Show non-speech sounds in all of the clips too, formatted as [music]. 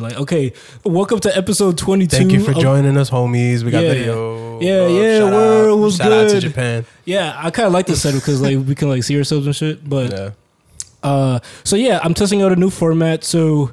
Like, okay, welcome to episode 22. Thank you for of- joining us, homies. We got Yeah. video. Yeah, yeah, shout word out, was shout out to good. Japan. Yeah, I kind of like this setup because like we can like see ourselves and shit. But Yeah. uh, so yeah, I'm testing out a new format. So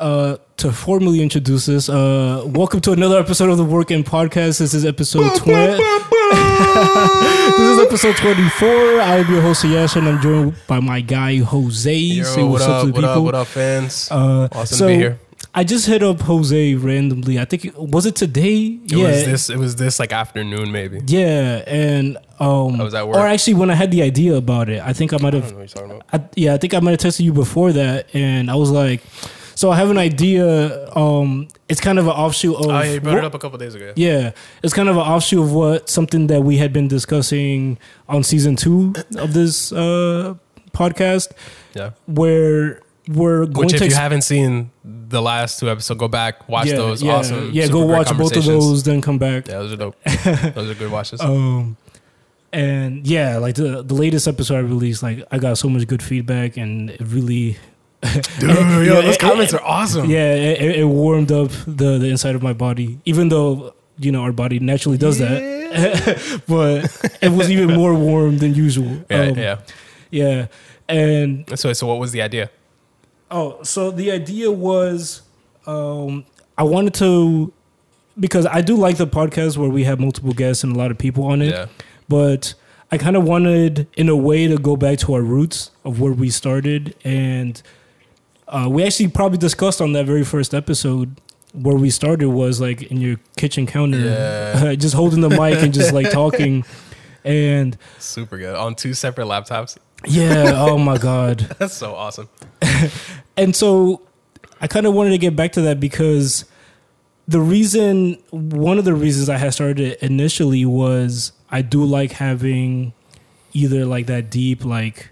uh, to formally introduce this, uh, welcome to another episode of the Work In Podcast. This is episode 20. [laughs] this is episode 24. I'm your host Yash, and I'm joined by my guy José. Yo, Say what what's up? to the What up? people. What up, fans? Uh, awesome so to be here. I just hit up José randomly. I think it, was it today? It was this. It was this like afternoon, maybe. Yeah, and um, I was at work. or actually when I had the idea about it, I think I might have. don't know what you're talking about. I, yeah, I think I might have texted you before that, and I was like, so I have an idea. Um, it's kind of an offshoot of. Oh, yeah, you brought what- it up a couple days ago. Yeah, it's kind of an offshoot of what something that we had been discussing on season two of this uh, podcast, Yeah. where we're going Which, to if you haven't seen the last two episodes, go back, watch yeah, those. yeah, awesome. Yeah, go watch both of those, then come back. Yeah, those are dope. [laughs] those are good watches. Um, and yeah, like the the latest episode I released, like I got so much good feedback, and it really, [laughs] Dude, yeah, yo, those it- comments it- are awesome. yeah, it, it warmed up the the inside of my body. Even though you know our body naturally does that, [laughs] but it was even more warm than usual. Yeah, Um, yeah. yeah. And So, so what was the idea? Oh, so the idea was um, I wanted to because I do like the podcast where we have multiple guests and a lot of people on it, Yeah. but I kind of wanted, in a way, to go back to our roots of where we started, and uh, we actually probably discussed on that very first episode where we started was like in your kitchen counter, Yeah. [laughs] just holding the mic and just like talking, [laughs] and Super good on two separate laptops. yeah, oh my god. [laughs] That's so awesome. And so I kind of wanted to get back to that because the reason, one of the reasons I had started it initially was I do like having either like that deep, like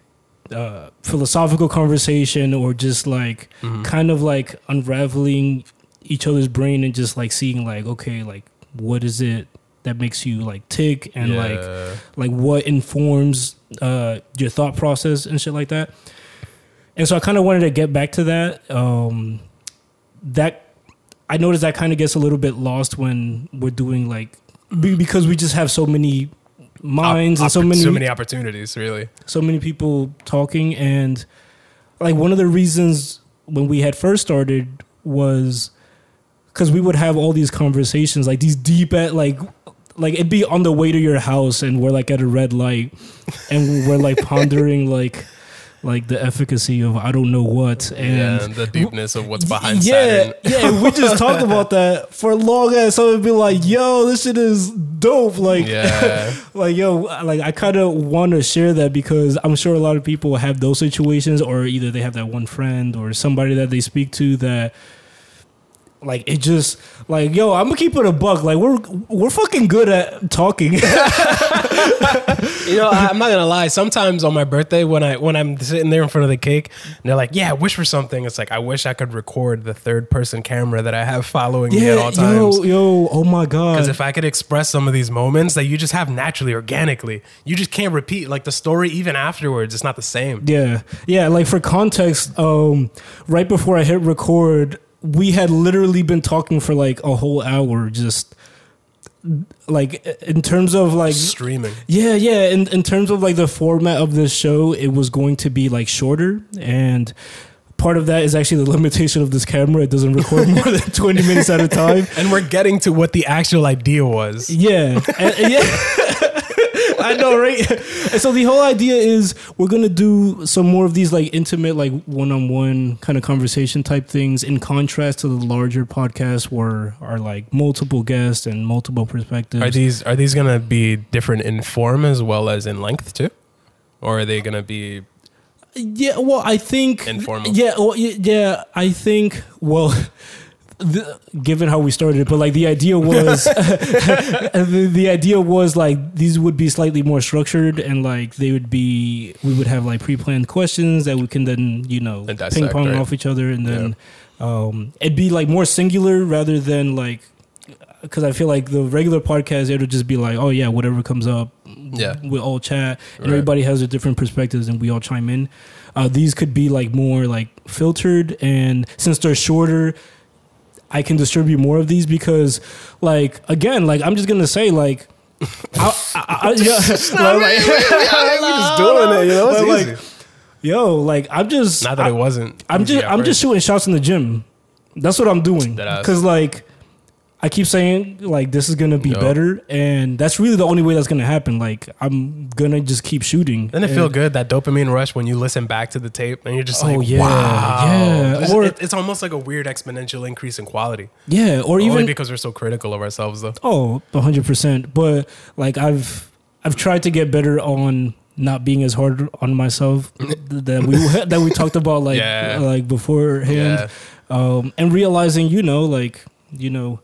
uh, philosophical conversation or just like Mm-hmm. kind of like unraveling each other's brain and just like seeing like, okay, like what is it that makes you like tick and like Yeah. like what informs uh, your thought process and shit like that. And so I kind of wanted to get back to that. Um, that I noticed that kind of gets a little bit lost when we're doing like because we just have so many minds and so many so many opportunities, really. so many people talking and like one of the reasons when we had first started was because we would have all these conversations like these deep at like like it'd be on the way to your house and we're like at a red light and we're like pondering like like the efficacy of I don't know what and and the deepness of what's behind yeah, Saturn. yeah, we just [laughs] talked about that for long ass. So it'd be like, yo, this shit is dope. Like, Yeah. [laughs] like yo, like I kind of want to share that because I'm sure a lot of people have those situations, or either they have that one friend or somebody that they speak to that. Like it just like yo, I'm gonna keep it a buck. Like we're we're fucking good at talking. [laughs] You know, I- I'm not gonna lie. Sometimes on my birthday, when I when I'm sitting there in front of the cake, and they're like, "Yeah, wish for something." It's like I wish I could record the third person camera that I have following me at all times. yo, yo, oh my god. Because if I could express some of these moments that you just have naturally, organically, you just can't repeat like the story even afterwards. It's not the same. Yeah, yeah. Like for context, um, right before I hit record, we had literally been talking for like a whole hour, just like in terms of like. Streaming. Yeah, yeah. In in terms of like the format of this show, it was going to be like shorter, and part of that is actually the [laughs] limitation of this camera. It doesn't record [laughs] more than twenty minutes at a time. And we're getting to what the actual idea was. Yeah, and- and yeah. [laughs] I know, right? And so the whole idea is we're gonna do some more of these like intimate, like one-on-one kind of conversation type things, in contrast to the larger podcasts where are like multiple guests and multiple perspectives. Are these are these gonna be different in form as well as in length too, or are they gonna be? Yeah, well, I think Informal. Yeah, well, yeah, I think well. [laughs] The, given how we started it, but like the idea was, [laughs] [laughs] the, the idea was like these would be slightly more structured and like they would be, we would have like pre-planned questions that we can then you know ping pong right? off each other, and then um, it'd be like more singular rather than like because I feel like the regular podcast it'll just be like, oh yeah, whatever comes up, Yeah. we all chat, and Right. everybody has their different perspectives, and we all chime in. Uh, these could be like more like filtered, and since they're shorter, I can distribute more of these because, like, again, like I'm just gonna say, like, [laughs] I, I, I, yeah, like, we just doing it, you know. It's But, like, easy. yo, like I'm just, Not that I, it wasn't. I'm just, I'm just shooting shots in the gym. That's what I'm doing because, like, I keep saying like this is gonna be Yo. better, and that's really the only way that's gonna happen. Like I'm gonna just keep shooting. Doesn't it And- feel good that dopamine rush when you listen back to the tape and you're just Oh, like, yeah, wow, yeah. It's- Or- it- it's almost like a weird exponential increase in quality. Yeah, or Only even because we're so critical of ourselves, though. Oh, hundred percent. But like I've I've tried to get better on not being as hard on myself [laughs] that we that we talked about like Yeah. like beforehand, um, and realizing you know like you know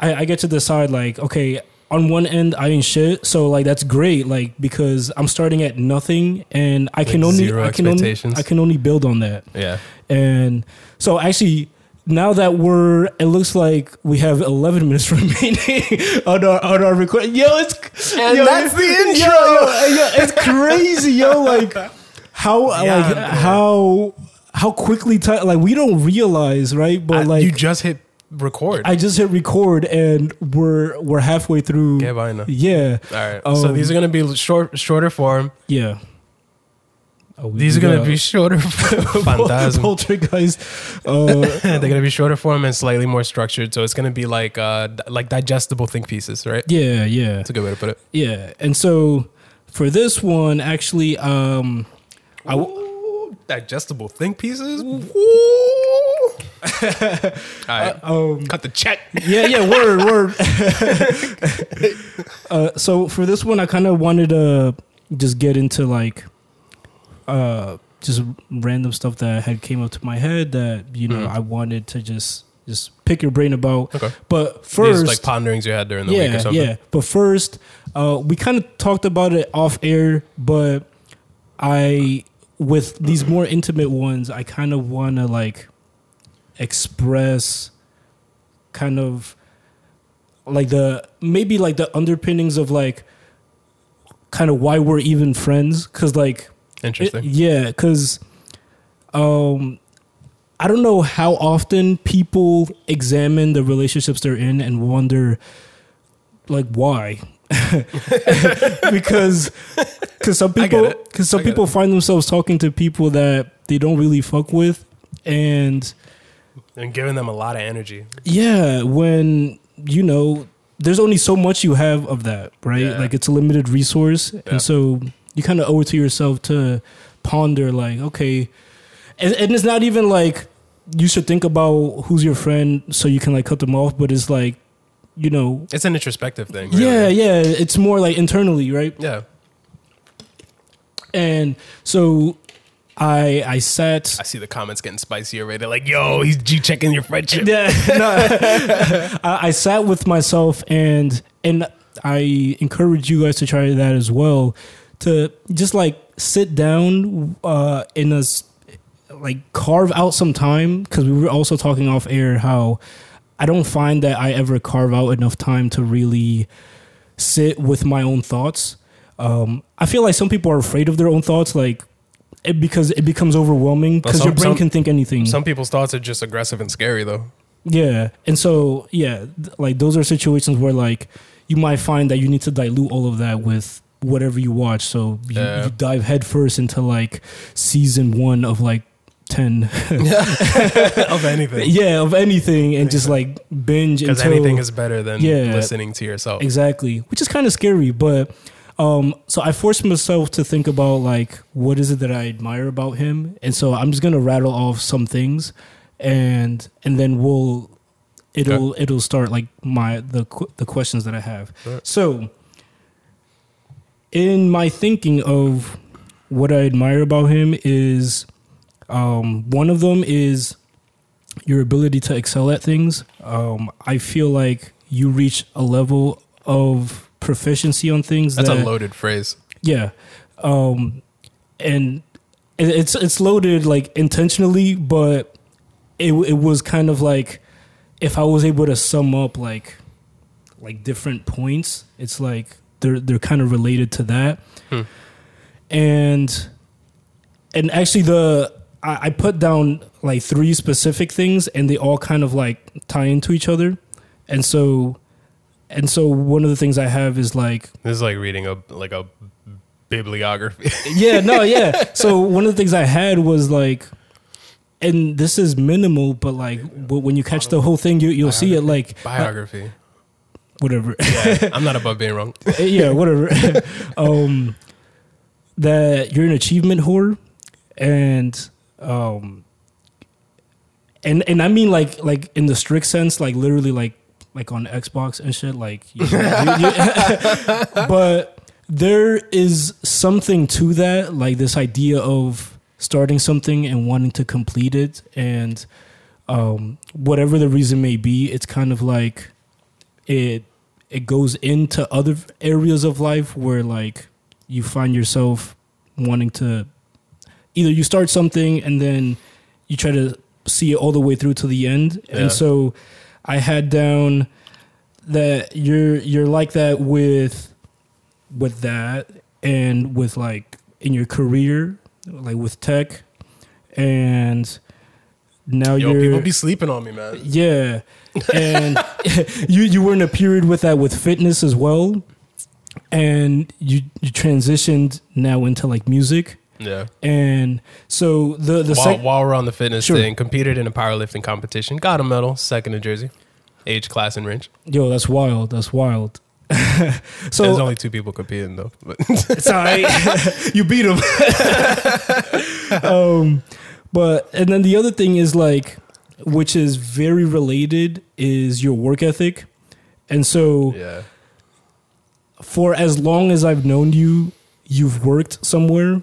I, I get to decide like okay on one end I ain't shit so like that's great like because I'm starting at nothing and I can only zero I can only. I can only build on that Yeah. and so actually, now that we're, it looks like we have 11 minutes [laughs] remaining on our on our record. Yo, it's And yo, that's the intro. Yo, yo, it's crazy, yo. Like how [laughs] Yeah, like man. how how quickly ti like we don't realize, right? But I- like you just hit record. I just hit record and we're we're halfway through. Qué vaina. Yeah, All right. so Um, these are going to be short, shorter form. yeah. Oh, These are going got to be shorter. [laughs] Phantasm. poltergeist. [laughs] Uh, [laughs] They're going to be shorter form and slightly more structured. So it's going to be like uh, d- like digestible think pieces, right? yeah, yeah. That's a good way to put it. Yeah, and so for this one, actually, um, I w- Ooh, digestible think pieces. All right. um, Cut the check. yeah, yeah, word, word. [laughs] uh, so for this one, I kind of wanted to just get into like, uh, just random stuff that had came up to my head that you know Mhm. I wanted to just just pick your brain about. Okay. But These first, like ponderings you had during the week or something. yeah. But first, uh, we kind of talked about it off air, but I, with these more intimate ones, I kind of want to like express kind of like the maybe like the underpinnings of like kind of why we're even friends because like it- Interesting. yeah, because um, I don't know how often people examine the relationships they're in and wonder, like, why? [laughs] because because some people because some people find themselves talking to people that they don't really fuck with, and and giving them a lot of energy. yeah, when you know, there's only so much you have of that, right? Yeah. Like it's a limited resource, Yeah. and so you kind of owe it to yourself to ponder, like, okay, and, and it's not even like you should think about who's your friend so you can like cut them off, but it's like, you know, It's an introspective thing. yeah, yeah, it's more like internally, right? yeah. And so I I sat I see the comments getting spicy already. They're like, "Yo, he's G checking your friendship." Yeah, [laughs] no, I, I sat with myself and and I encourage you guys to try that as well. To just like sit down uh, in a like carve out some time because we were also talking off air how I don't find that I ever carve out enough time to really sit with my own thoughts. Um, I feel like some people are afraid of their own thoughts, like it, because it becomes overwhelming because your brain some- can think anything. Some people's thoughts are just aggressive and scary, though. Yeah. And so, yeah, th- like those are situations where like you might find that you need to dilute all of that with whatever you watch. So you, Yeah. you dive headfirst into like season one of like 10. [laughs] of anything. [laughs] yeah, of anything and just like binge Because anything is better than Yeah. listening to yourself. Exactly, which is kind of scary, but um so I forced myself to think about like what is it that I admire about him, and so I'm just gonna rattle off some things, and and then we'll it'll it'll start like my the the questions that I have. Right. So in my thinking of what I admire about him is um one of them is your ability to excel at things. Um, I feel like you reach a level of proficiency on things That's that a loaded phrase. yeah, um, and it's it's loaded like intentionally, but it it was kind of like if I was able to sum up like like different points, it's like they're they're kind of related to that, Hmm. and and actually the I, I put down like three specific things, and they all kind of like tie into each other, and so and so one of the things I have is like This is like reading a like a bibliography. [laughs] yeah, no, yeah. So one of the things I had was like, and this is minimal, but like, when you catch the whole thing, you you'll see it like Biography. whatever. Yeah, I'm not above being wrong. [laughs] yeah, whatever. [laughs] um, that you're an achievement whore, and um, and and I mean like like in the strict sense, like literally like like on Xbox and shit, like. You, you- [laughs] but there is something to that, like this idea of starting something and wanting to complete it, and um, whatever the reason may be, it's kind of like it it goes into other areas of life where like you find yourself wanting to either you start something and then you try to see it all the way through to the end Yeah. and so i had down that you're you're like that with with that and with like in your career like with tech. And now Yo, you're people be sleeping on me, man. yeah, [laughs] and you you were in a period with that with fitness as well, and you you transitioned now into like music, Yeah. and so the the While, sec- while we're on the fitness Sure. thing, competed in a powerlifting competition, got a medal, second in Jersey, age, class, and range. yo that's wild that's wild. [laughs] so There's only two people competing though. But [laughs] it's all right. [laughs] you beat him. um, but and then the other thing is like, which is very related, is your work ethic, and so. yeah, for as long as I've known you, you've worked somewhere,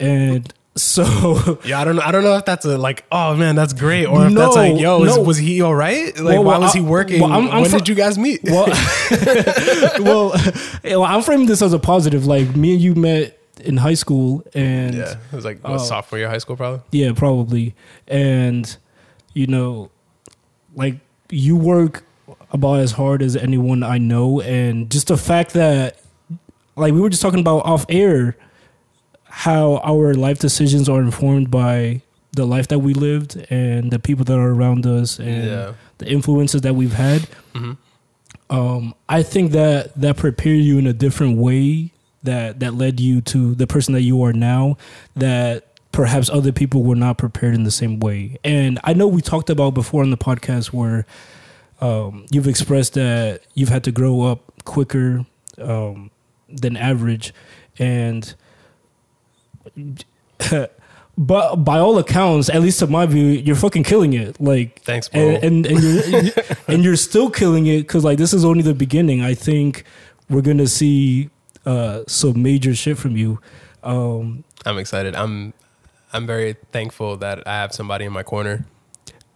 and so [laughs] yeah. I don't know. I don't know if that's a like. Oh man, that's great. Or if No, that's like, yo, is, was he all right? Like, Well, why was he working? well, I'm- I'm when fr- did you guys meet? [laughs] well, [laughs] well, well, I'm framing this as a positive. Like me and you met in high school, and yeah, it was like what, oh. sophomore year high school, probably. Yeah, probably. And you know, like you work about as hard as anyone I know and just the fact that like we were just talking about off air how our life decisions are informed by the life that we lived and the people that are around us and Yeah. the influences that we've had. hmm Um, I think that that prepared you in a different way that that led you to the person that you are now. That perhaps other people were not prepared in the same way. And I know we talked about before on the podcast where um, you've expressed that you've had to grow up quicker um, than average, and [laughs] but by all accounts, at least to my view, you're fucking killing it. Like Thanks, bro. and and, and you're [laughs] and you're still killing it because like this is only the beginning. I think we're gonna see uh, some major shit from you. Um, I'm excited. I'm I'm very thankful that I have somebody in my corner.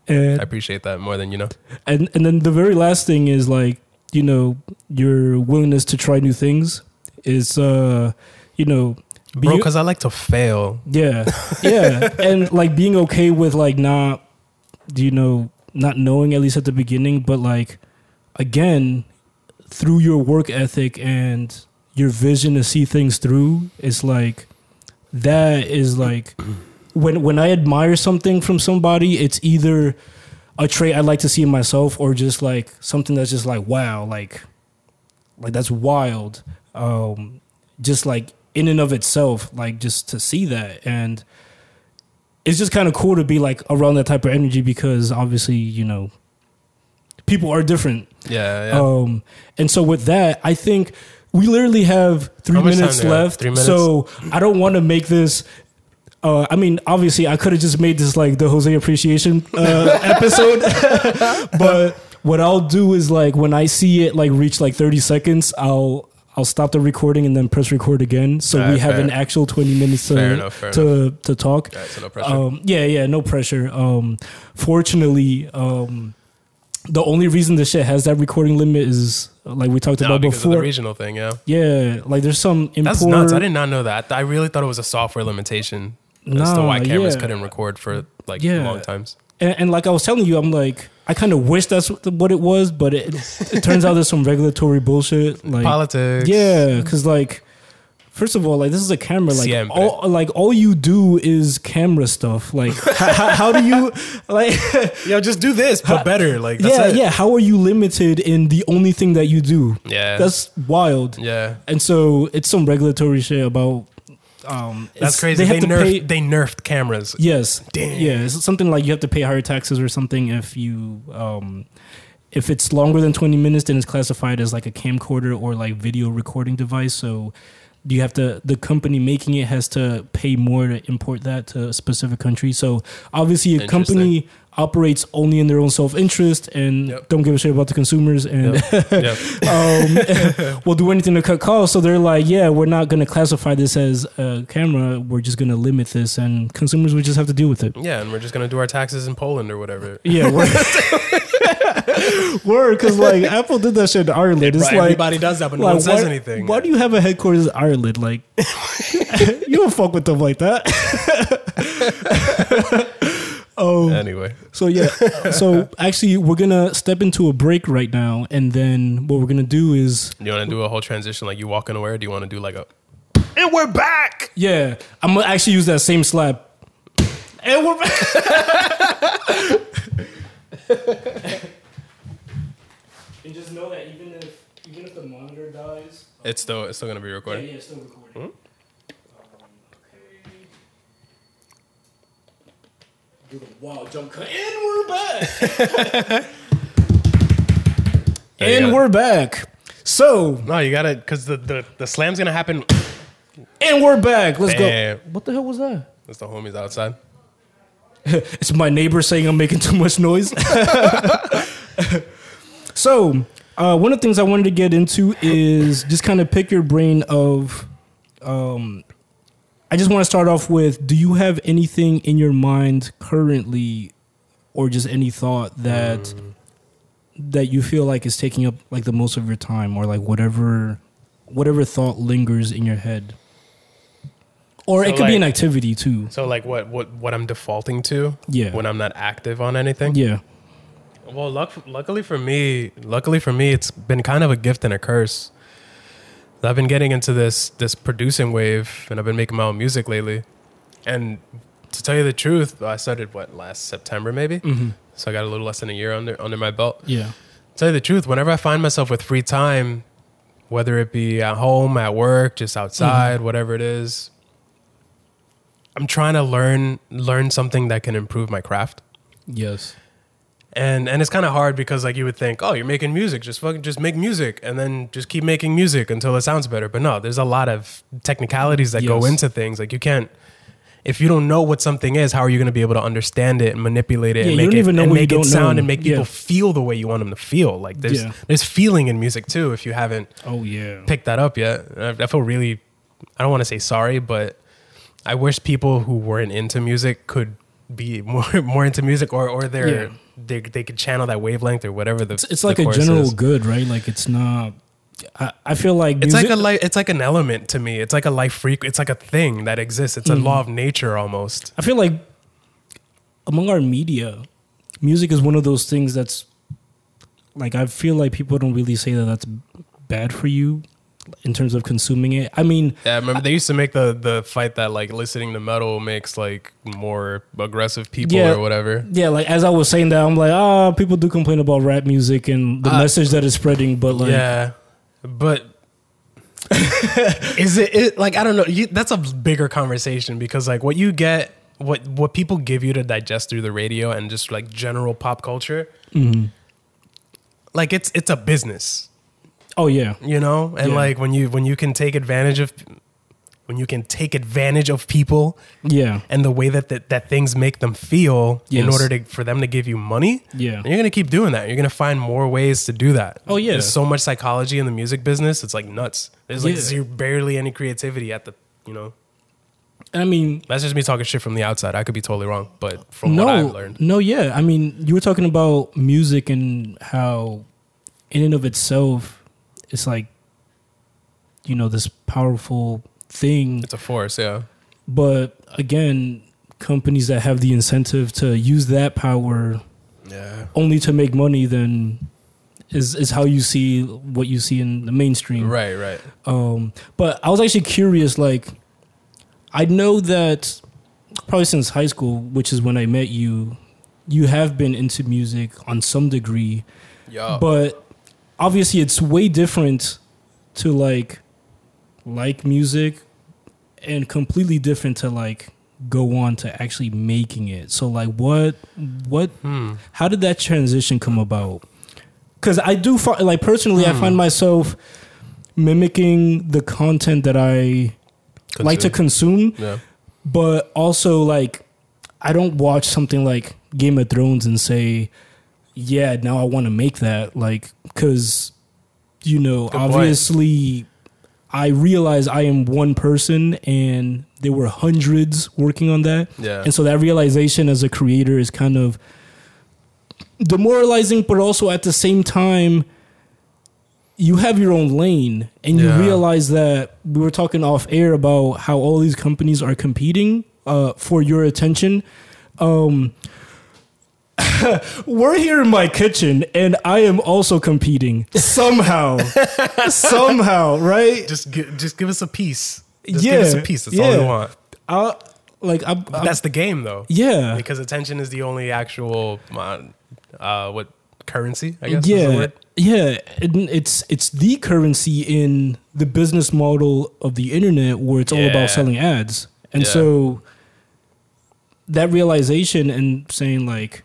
And, I appreciate that more than you know. and and then the very last thing is like you know your willingness to try new things is uh you know Bro, because I like to fail. yeah [laughs] yeah and like being okay with like not do you know not knowing at least at the beginning but like again through your work ethic and your vision to see things through it's like that is like when when I admire something from somebody, it's either a trait I'd like to see in myself or just like something that's just like wow, like like that's wild. Um just like in and of itself, like just to see that and it's just kind of cool to be like around that type of energy because obviously, you know, people are different. Yeah, yeah. Um, and so with that, I think we literally have three How much time minutes do we have? left. Three minutes? So I don't want to make this. Uh, I mean, obviously, I could have just made this like the José appreciation uh, [laughs] episode, [laughs] but what I'll do is like when I see it like reach like thirty seconds, I'll I'll stop the recording and then press record again, so we have fair. an actual twenty minutes to Fair enough, fair to to talk. All right, so no pressure. Um, yeah, yeah, no pressure. Um, fortunately, um, the only reason this shit has that recording limit is like we talked no, about of the before. regional thing, yeah. Yeah, like there's some import. That's nuts. I did not know that. I really thought it was a software limitation as to Nah, why cameras yeah. couldn't record for like Yeah. long times. and, and like I was telling you, I'm like, I kind of wish that's what it was, but it, it turns out there's some regulatory bullshit. Like, Politics. yeah, because like First of all, like this is a camera. Like Siempre. all, like all you do is camera stuff. Like [laughs] how, how do you like? [laughs] Yo, just do this, but better. Like yeah, it. yeah. How are you limited in the only thing that you do? Yeah. that's wild. yeah. And so it's some regulatory shit about. Um, That's it's- crazy. They, have to nerfed pay- they nerfed cameras. Yes. Damn. Yeah, it's something like you have to pay higher taxes or something if you um if it's longer than 20 minutes then it's classified as like a camcorder or like video recording device so you have to the company making it has to pay more to import that to a specific country so obviously a company operates only in their own self-interest and Yep. don't give a shit about the consumers and Yep. [laughs] um, [laughs] will do anything to cut costs. So they're like, yeah, we're not going to classify this as a camera. We're just going to limit this, and consumers would just have to deal with it. Yeah, and we're just gonna do our taxes in Poland or whatever. Yeah, word. because [laughs] like Apple did that shit in Ireland. It's Right, like everybody does that, but no like, one says why, anything. Why do you have a headquarters in Ireland? Like, you don't fuck with them like that. Oh, Anyway, so yeah, [laughs] so actually, we're gonna step into a break right now, and then what we're gonna do is you want to do a whole transition like you walking away, or do you want to do like a? And we're back. Yeah, I'm gonna actually use that same slap. And we're back. [laughs] and just know that even if even if the monitor dies, It's still it's still gonna be recording. yeah, it's still recording. Hmm? Um, okay. Do the wild jump cut, and we're back. [laughs] And gotta- we're back. So, No, you gotta because the, the the slam's gonna happen. and we're back. Let's Damn. go. What the hell was that? It's the homies outside. [laughs] It's my neighbor saying I'm making too much noise. [laughs] so, uh, one of the things I wanted to get into is just kind of pick your brain of. Um, I just want to start off with: Do you have anything in your mind currently, or just any thought that that you feel like is taking up like the most of your time, or like whatever whatever thought lingers in your head, or So, it could be an activity too. So like what what what I'm defaulting to Yeah. when I'm not active on anything. Yeah. Well, luck, luckily for me, luckily for me, it's been kind of a gift and a curse. I've been getting into this this producing wave, and I've been making my own music lately. And to tell you the truth, I started what last September maybe, Mm-hmm. so I got a little less than a year under under my belt. Yeah. To tell you the truth, whenever I find myself with free time, whether it be at home, at work, just outside, Mm-hmm. whatever it is, I'm trying to learn learn something that can improve my craft Yes. And and it's kind of hard because like you would think oh you're making music just fucking just make music and then just keep making music until it sounds better but no there's a lot of technicalities that go into things like you can't if you don't know what something is how are you going to be able to understand it and manipulate it Yeah, and make it, even know and make it sound know. and make people Yeah. feel the way you want them to feel like there's Yeah. there's feeling in music too if you haven't Oh yeah. picked that up yet I, I feel really i don't want to say sorry but i wish people who weren't into music could be [laughs] more more into music or or Yeah. They, they could channel that wavelength or whatever the It's, it's the like a general is. good, right? Like it's not. I, I feel like it's like a life it's like an element to me it's like a life freak it's like a thing that exists it's a Mm-hmm. law of nature almost I feel like among our media, music is one of those things that's like I feel like people don't really say that that's bad for you in terms of consuming it. I mean, yeah I remember they used to make the the fight that like listening to metal makes like more aggressive people Yeah. or whatever yeah, like as I was saying that, I'm like, ah, people do complain about rap music and the Uh, message that is spreading, but like, yeah, but [laughs] is it, it like I don't know? You, that's a bigger conversation because like what you get, what what people give you to digest through the radio and just like general pop culture, Mm-hmm. like it's it's a business, oh yeah, you know. And Yeah. like when you when you can take advantage of when you can take advantage of people yeah, and the way that that, that things make them feel in order to for them to give you money. yeah. You're gonna keep doing that. You're gonna find more ways to do that. Oh, yeah. There's so much psychology in the music business. It's like nuts. There's like Yeah. zero, barely any creativity at the you know. I mean, That's just me talking shit from the outside. I could be totally wrong, but from no, what I've learned, no, yeah. I mean, you were talking about music and how, in and of itself, it's like, you know, this powerful thing. it's a force. Yeah, But again, companies that have the incentive to use that power yeah. only to make money, then is is how you see what you see in the mainstream. Right, right. Um, but I was actually curious. Like, I know that probably since high school, which is when I met you, you have been into music on some degree. Yeah. But obviously, it's way different to like like music, and completely different to like go on to actually making it. So, like, what what Hmm. how did that transition come about? Because I do find, like personally, I Hmm. find myself mimicking the content that I like to consume, Yeah. but also like I don't watch something like Game of Thrones and say, "Yeah, now I want to make that." Like, because you know, Good point. obviously, I realize I am one person, and there were hundreds working on that. Yeah. And so that realization as a creator is kind of demoralizing, but also at the same time, you have your own lane and you Yeah. realize that we were talking off air about how all these companies are competing uh, for your attention. Um, [laughs] we're here in my kitchen and I am also competing somehow, [laughs] somehow, right? Just gi- just give us a piece. Just give us a piece. That's all we want. I, like, I'm, I'm- that's the game, though. yeah. Because attention is the only actual uh, uh, what currency? I guess. Yeah yeah it's it's the currency in the business model of the internet where it's all about selling ads and Yeah. so that realization and saying like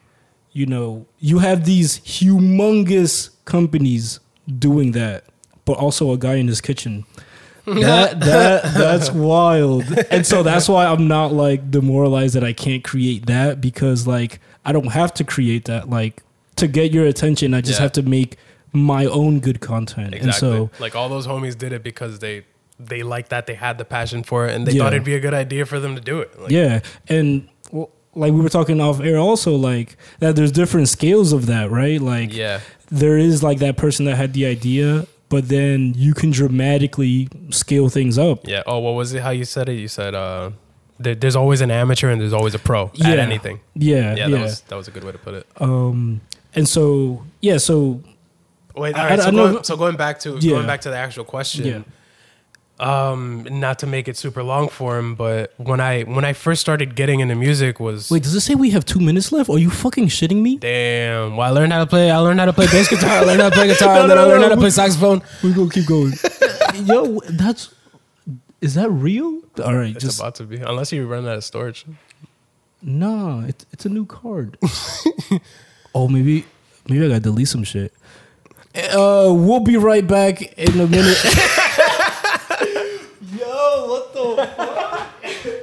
you know you have these humongous companies doing that but also a guy in his kitchen [laughs] that that that's wild and so that's why i'm not like demoralized that i can't create that because like i don't have to create that like to get your attention i just Yeah. have to make my own good content Exactly. and so like all those homies did it because they they liked that they had the passion for it and they Yeah. thought it'd be a good idea for them to do it. Like, yeah and like we were talking off air also like that there's different scales of that right like Yeah. there is like that person that had the idea but then you can dramatically scale things up Yeah. Oh, what was it? How you said it? You said uh, there, there's always an amateur and there's always a pro Yeah. at anything. yeah Yeah, yeah, that was that was a good way to put it. um and so yeah so Wait, I- all right. I- so, I going, so going back to Yeah. going back to the actual question. Yeah Um, not to make it super long for him, but when I when I first started getting into music was wait does it say we have two minutes left are you fucking shitting me damn. Well, I learned how to play. I learned how to play bass guitar. I learned how to play [laughs] guitar, No, and then no, I no, learned how to no. play saxophone. we're gonna keep going [laughs] yo that's is that real all right It's just about to be, unless you run out of storage. No, it's it's a new card. [laughs] oh, maybe maybe I gotta delete some shit. Uh, we'll be right back in a minute. Yo, what the fuck?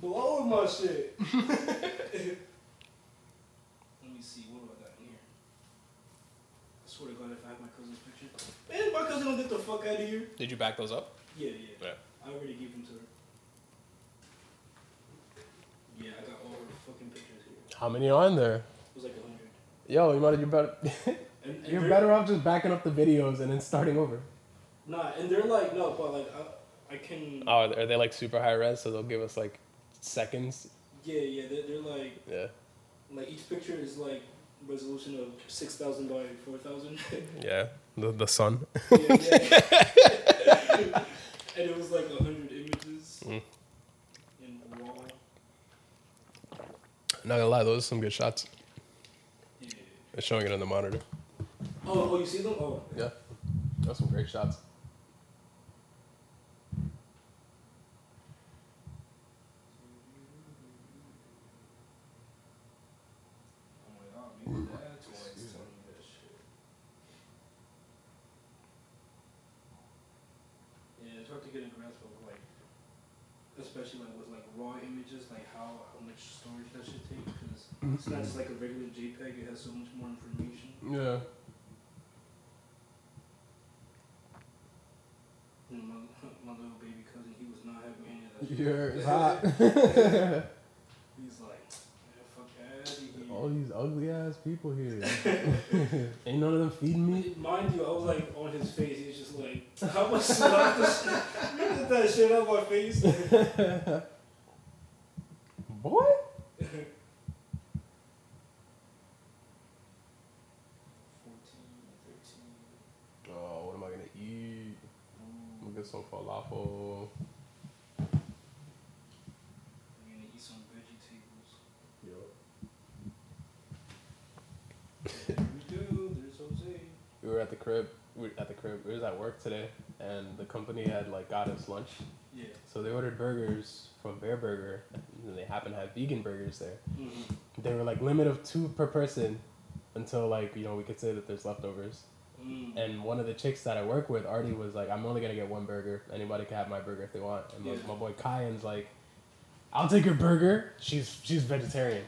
Blowing my shit. Let me see what do I got here. I swear to God, if I have my cousin's picture, man, my cousin don't get the fuck out of here. Did you back those up? Yeah, yeah. Yeah. I already gave them to her. Yeah, I got all her fucking pictures here. How many are on there? It was like a hundred. Yo, you might you better [laughs] And, and you're they're- better off just backing up the videos and then starting over. Nah, and they're like no, but like I, I can. Oh, are they like super high res? So they'll give us like seconds. Yeah, yeah, they're, they're like Yeah, like each picture is like resolution of six thousand by four thousand. [laughs] yeah. The the sun. yeah, yeah. [laughs] and it was like a hundred images Mm. Not gonna lie, those are some good shots. Yeah. It's showing it on the monitor. Oh, oh, you see them? Oh, Yeah, those some great shots. I'm like, oh, maybe that's why it's telling me that shit. Yeah, it's hard to get a grasp of like, especially like with like raw images, like how how much storage that should take because it's not just like a regular JPEG; it has so much more information. Yeah. And my, [laughs] my little baby cousin, he was not having any of that. shit. Yeah, it's hot. [laughs] [laughs] all these ugly ass people here. [laughs] [laughs] Ain't none of them feeding me. Mind you, I was like on his face. He's just like, [laughs] how much slap this? You did that shit on my face. Boy. Oh, what am I gonna eat? I'm gonna get some falafel. Were at the crib. We were at the crib. We was at work today, and the company had like got us lunch. Yeah. So they ordered burgers from Bareburger, and they happen to have vegan burgers there. Mm-hmm. They were like limit of two per person, until like you know we could say that there's leftovers. Mm. And one of the chicks that I work with, Artie, was like, "I'm only gonna get one burger. Anybody can have my burger if they want." And my, Yeah. my boy Kyan's like, "I'll take your burger." She's she's vegetarian.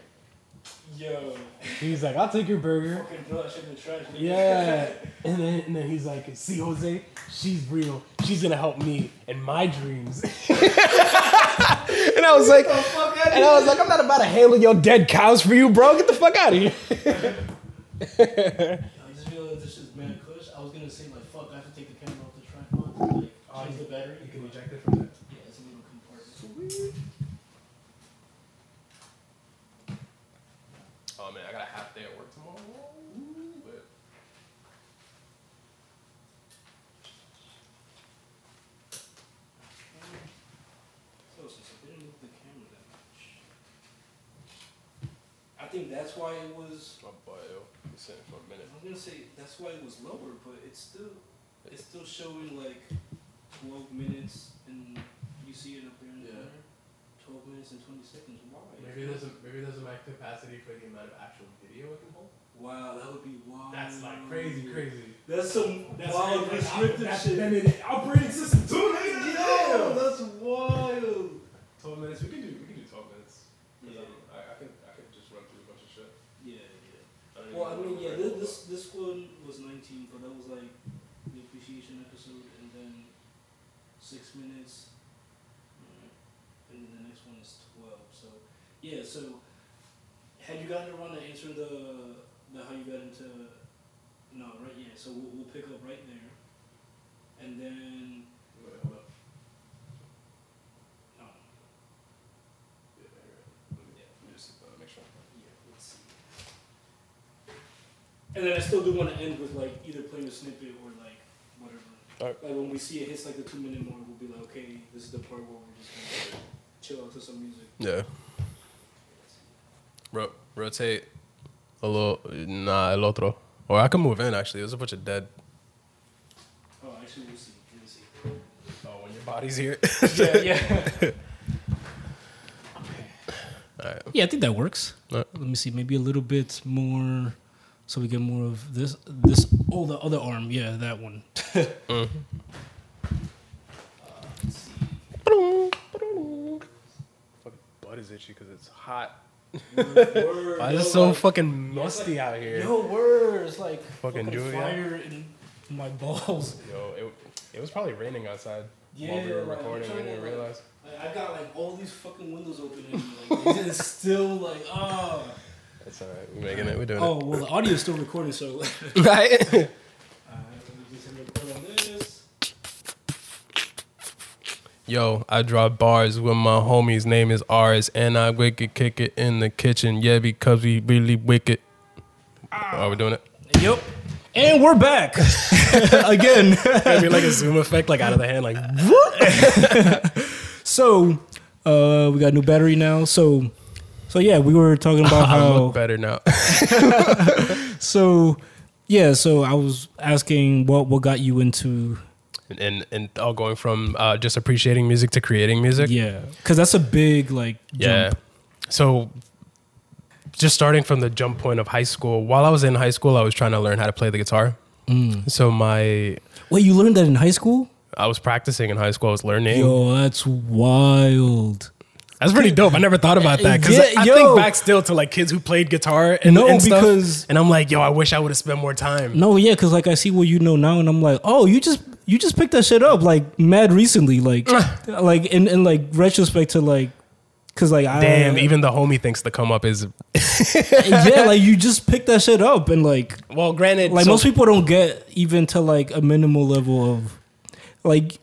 Yo. He's like, "I'll take your burger." Fucking throw that shit in the trash. Yeah. [laughs] And then and then he's like, "See, José, she's real. She's gonna help me in my dreams." [laughs] and I was like, and I was like, "I'm not about to handle your dead cows for you, bro. Get the fuck out of here." [laughs] I just realized this is mad kush. I was gonna say like fuck, I have to take the camera off the tripod, like Oh, change the battery. You can eject it from there. Yeah, it's a little compartment. Oh man, I got a half day at work tomorrow. But So since I didn't move the camera that much, I think that's why it was. my boy, yo, been sitting for a minute. I was gonna say that's why it was lower, but it's still it's still showing like twelve minutes, and you see it up there in the Yeah. corner. Twelve minutes and twenty seconds. Why? Maybe there's a maybe there's a max capacity for the amount of actual video it can hold. Wow, that would be wild. That's like crazy, crazy. That's some That's wild restrictive That's shit. then it operating system too, nigga. Yo, that's wild. Twelve minutes. We can do we can do twelve minutes. 'Cause, Yeah. I, I could I could just run through a bunch of shit. Yeah, yeah. don't Well, I mean, yeah, this, this this one was 19, but that was like the appreciation episode, and then six minutes, and then the next one is 12. So, yeah. So, had you gotten around to answering the the how you got into no right? Yeah. So we'll, we'll pick up right there, and then Wait, hold up. no, Yeah, here, Let me just uh, make sure. Yeah, let's see. And then I still do want to end with like either playing a snippet or like whatever. Alright. Like when we see it hits like the two minute mark, we'll be like, okay, this is the part where we're just gonna chill out to some music. Yeah. Ro- rotate a little. Nah, el otro. Or I can move in actually. There's a bunch of dead. Oh, actually, we'll see. We'll see. Oh, when your body's here. yeah, yeah. [laughs] Alright. Yeah, I think that works. Alright. Let me see, maybe a little bit more, so we get more of this. This oh, the other arm. Yeah, that one. [laughs] Mm. Fucking butt is itchy because it's hot. Word, Why is it so like- fucking musty out here? Yo, words like Fucking do it, yeah. fire in my balls. Yo, it, it was probably raining outside Yeah, while we were like, I'm recording. We didn't like- realize. Like, I got like all these fucking windows open and like it's [laughs] still like ah. It's alright. We're making it. We're doing it. Oh well, the audio's still recording, so. [laughs] Right? [laughs] Yo, I drop bars with my homies. Name is R's, and I wicked kick it in the kitchen. Yeah, because we really wicked. Are we doing it? Yep. And we're back [laughs] again. [laughs] Maybe like a zoom effect, like out of the hand, like. [laughs] so, uh, we got new battery now. So, so yeah, we were talking about I how. look better now. So, yeah. So I was asking what what got you into and and all going from uh, just appreciating music to creating music. yeah, because that's a big like Yeah. jump. So just starting from the jump point of high school, while I was in high school, I was trying to learn how to play the guitar. Mm. So my Wait, you learned that in high school? I was practicing in high school. I was learning. Yo, that's wild. That's pretty dope. I never thought about that because Yeah, I yo. think back still to like kids who played guitar and, No, and stuff. because- and I'm like, yo, I wish I would have spent more time. No, yeah, because like I see what you know now, and I'm like, oh, you just you just picked that shit up like mad recently, like like in in like retrospect to like, because like I Damn, even the homie thinks the come up is [laughs] yeah, like you just picked that shit up, and like well. Granted, like so- most people don't get even to like a minimal level of like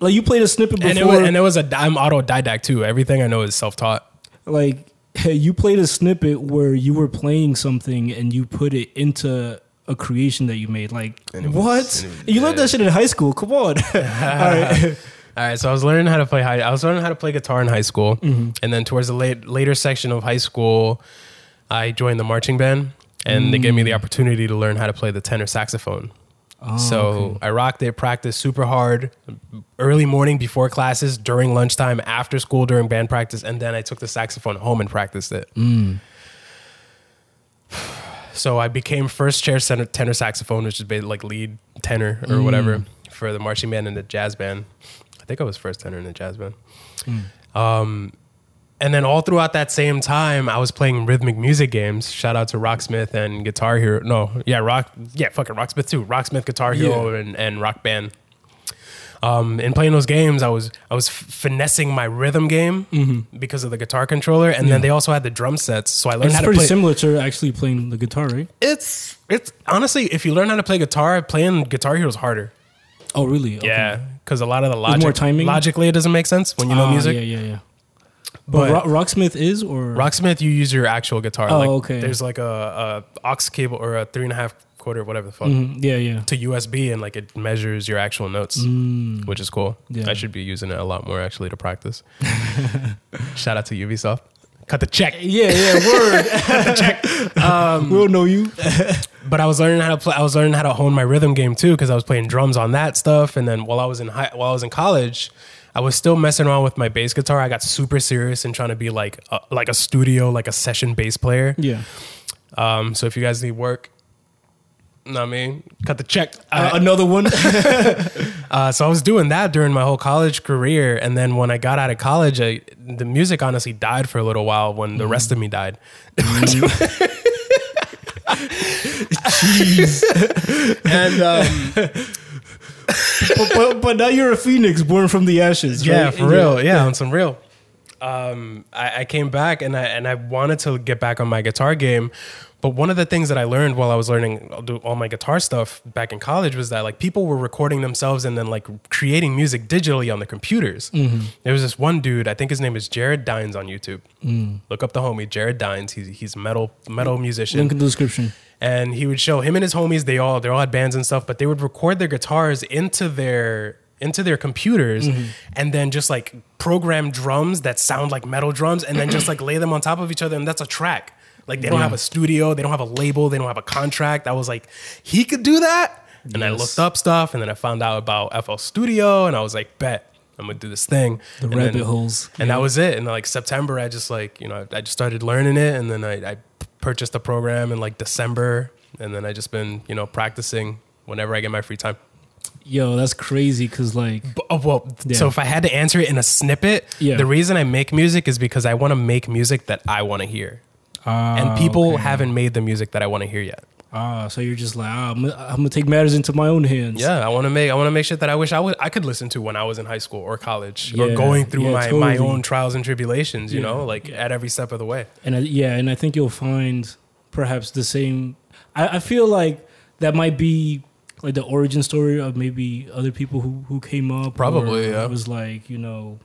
like you played a snippet before, and it was, and it was a I'm autodidact too. Everything I know is self taught. like [laughs] you played a snippet where you were playing something and you put it into a creation that you made. Like was- what? was you learned that shit in high school. Come on. [laughs] All right. All right, so I was learning how to play high. I was learning how to play guitar in high school, Mm-hmm. and then towards the late, later section of high school, I joined the marching band, and they gave me the Mm. opportunity to learn how to play the tenor saxophone. Oh, so okay. I rocked it, practiced super hard, early morning before classes, during lunchtime, after school, during band practice, and then I took the saxophone home and practiced it. Mm. [sighs] [sighs] [sighs] So I became first chair center, tenor saxophone, which is like lead tenor or Mm. whatever for the marching band and the jazz band. I think I was first tenor in the jazz band. Mm. Um, and then all throughout that same time, I was playing rhythmic music games. Shout out to Rocksmith and Guitar Hero. No, yeah, Rock, yeah, fucking Rocksmith too. Rocksmith, Guitar Hero, Yeah. and, and Rock Band. Um, in playing those games, I was I was finessing my rhythm game Mm-hmm. because of the guitar controller, and then they also had the drum sets, so I learned It's how to play. That's pretty similar to actually playing the guitar, right? It's it's honestly, if you learn how to play guitar, playing Guitar Hero is harder. Oh, really? Okay. Yeah, because a lot of the logic, more timing? logically, it doesn't make sense when you know Ah, music. Yeah, yeah, yeah. But, But- Ro- Rocksmith is or Rocksmith, you use your actual guitar. Oh, like, okay. There's like a, a aux cable or a three and a half quarter, whatever the fuck, Mhm, yeah, yeah. to USB, and like it measures your actual notes, Mm. which is cool. Yeah. I should be using it a lot more actually to practice. [laughs] Shout out to Ubisoft. Cut the check. Yeah, yeah. Word. [laughs] Cut the check. Um, we'll know you. [laughs] but I was learning how to play. I was learning how to hone my rhythm game too because I was playing drums on that stuff. And then while I was in high, while I was in college, I was still messing around with my bass guitar. I got super serious and trying to be like a, like a studio, like a session bass player. Yeah. Um, so if you guys need work, know what I mean, cut the check. Uh, I- another one. [laughs] [laughs] uh, so I was doing that during my whole college career, and then when I got out of college, I, the music honestly died for a little while when the rest of me died. and um, but, but, but now you're a phoenix born from the ashes. yeah, right? for real, yeah, on some real. Um, I, I came back and I and I wanted to get back on my guitar game, but one of the things that I learned while I was learning all my guitar stuff back in college was that like people were recording themselves and then like creating music digitally on the computers. Mm-hmm. There was this one dude, I think his name is Jared Dines on YouTube. Mm. Look up the homie Jared Dines. He's he's a metal metal musician Link in the description. and he would show him and his homies they all they all had bands and stuff but they would record their guitars into their into their computers mm-hmm. and then just like program drums that sound like metal drums and then just like lay them on top of each other and that's a track like they don't have a studio they don't have a label they don't have a contract i was like he could do that and i looked up stuff and then i found out about fl studio and i was like bet i'm gonna do this thing The And rabbit then- holes. and that was it. And like September, I just like you know I just started learning it, and then I, I purchased the program in like December, and then I just been you know practicing whenever I get my free time. Yo, that's crazy. Cause like, oh, well, Yeah. so if I had to answer it in a snippet, Yeah. the reason I make music is because I want to make music that I want to hear, and people haven't made the music that I want to hear yet. Ah, so you're just like, ah, I'm, gonna- I'm gonna take matters into my own hands. Yeah, I want to make I want to make shit that I wish I would I could listen to when I was in high school or college or going through yeah, my my own trials and tribulations. You Yeah, know, like at every step of the way. and I, yeah, and I think you'll find perhaps the same. I, I feel like that might be like the origin story of maybe other people who who came up. Probably, yeah. It was like you know,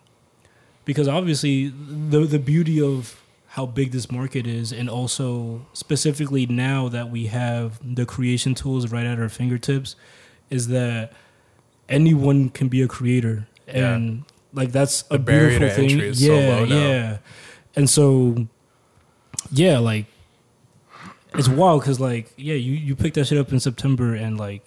because obviously the the beauty of how big this market is, and also specifically now that we have the creation tools right at our fingertips, is that anyone can be a creator, Yeah. and like that's a The barrier beautiful thing. so yeah, low yeah, and so yeah, like it's wild because like yeah, you you picked that shit up in September and like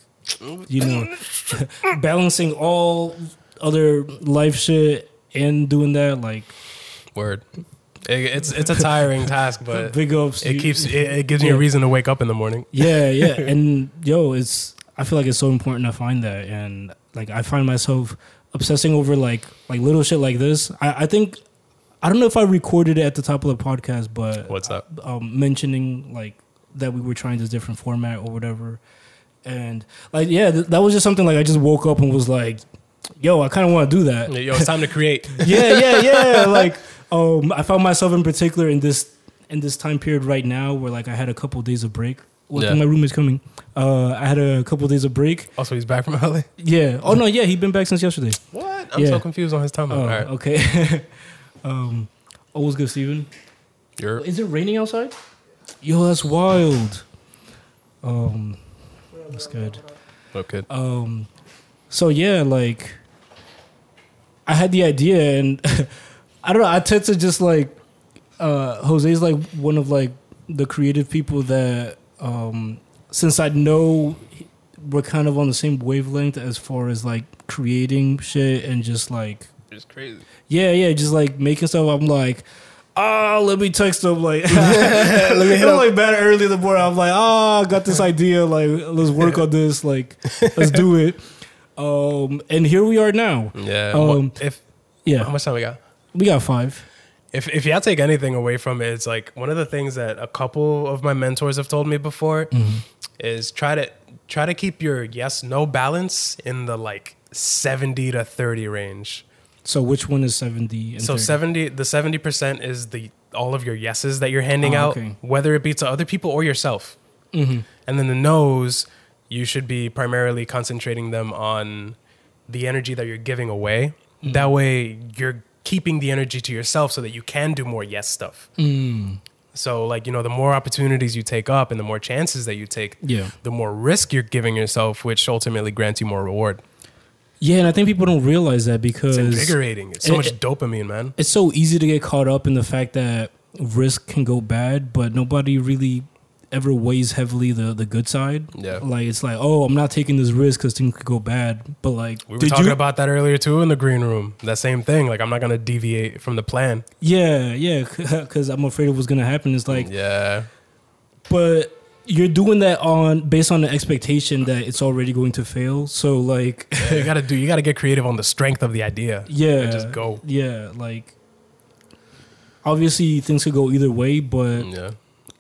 you know [laughs] balancing all other life shit and doing that like Word. It, it's it's a tiring task, [laughs] but big ups. it you- keeps it, it gives me a reason to wake up in the morning. yeah, yeah, [laughs] and yo, it's I feel like it's so important to find that, and like I find myself obsessing over like like little shit like this. I, I think I don't know if I recorded it at the top of the podcast, but What's up? um, mentioning like that we were trying this different format or whatever, and like yeah, th- that was just something like I just woke up and was like, yo, I kind of want to do that. Yo, it's time to create. [laughs] yeah, yeah, yeah. Like, um, I found myself in particular in this in this time period right now where like I had a couple days of break. Well, Yeah. my roommate's coming. Uh, I had a couple days of break. Also, he's back from [laughs] LA. Yeah. Oh no, yeah, he's been back since yesterday. What? I'm Yeah. so confused on his timeline. Oh, All right, okay. [laughs] um, always good, Steven. you're Is it raining outside? Yo, that's wild. Um, That's good. Okay. Um, so yeah, like I had the idea, and [laughs] I don't know. I tend to just like uh, José's like one of like the creative people that um, since I know we're kind of on the same wavelength as far as like creating shit and just like It's crazy. yeah, yeah, just like making stuff. I'm like. Ah, let me text them like [laughs] [laughs] Let me hit I'm like bad early in the morning. I'm like, oh, got this idea. Like, let's work on this. Like, let's do it. [laughs] Um, and here we are now. Yeah. Um, What- if how much time we got? We got five. If if y'all take anything away from it, it's like one of the things that a couple of my mentors have told me before is try to try to keep your yes no balance in the like seventy to thirty range. So which one is seventy? And So 30? seventy the seventy percent is the all of your yeses that you're handing Oh, out, okay. whether it be to other people or yourself. Mhm. And then the no's, you should be primarily concentrating them on the energy that you're giving away. Mm. That way, you're keeping the energy to yourself so that you can do more yes stuff. Mm. So, like, you know, the more opportunities you take up and the more chances that you take, Yeah, the more risk you're giving yourself, which ultimately grants you more reward. yeah, and I think people don't realize that because It's invigorating. It's so it- much it- dopamine, man. it's so easy to get caught up in the fact that risk can go bad, but nobody really ever weighs heavily the the good side. Yeah. Like it's like, oh, I'm not taking this risk because things could go bad. But like, We were talking you? about that earlier too in the green room. That same thing. Like, I'm not going to deviate from the plan. yeah, yeah, [laughs] because I'm afraid of what's gonna happen. It's like, yeah. but you're doing that on based on the expectation that it's already going to fail. So like, [laughs] Yeah, you gotta do. You gotta get creative on the strength of the idea. yeah, And just go. Yeah, like obviously things could go either way, but Yeah.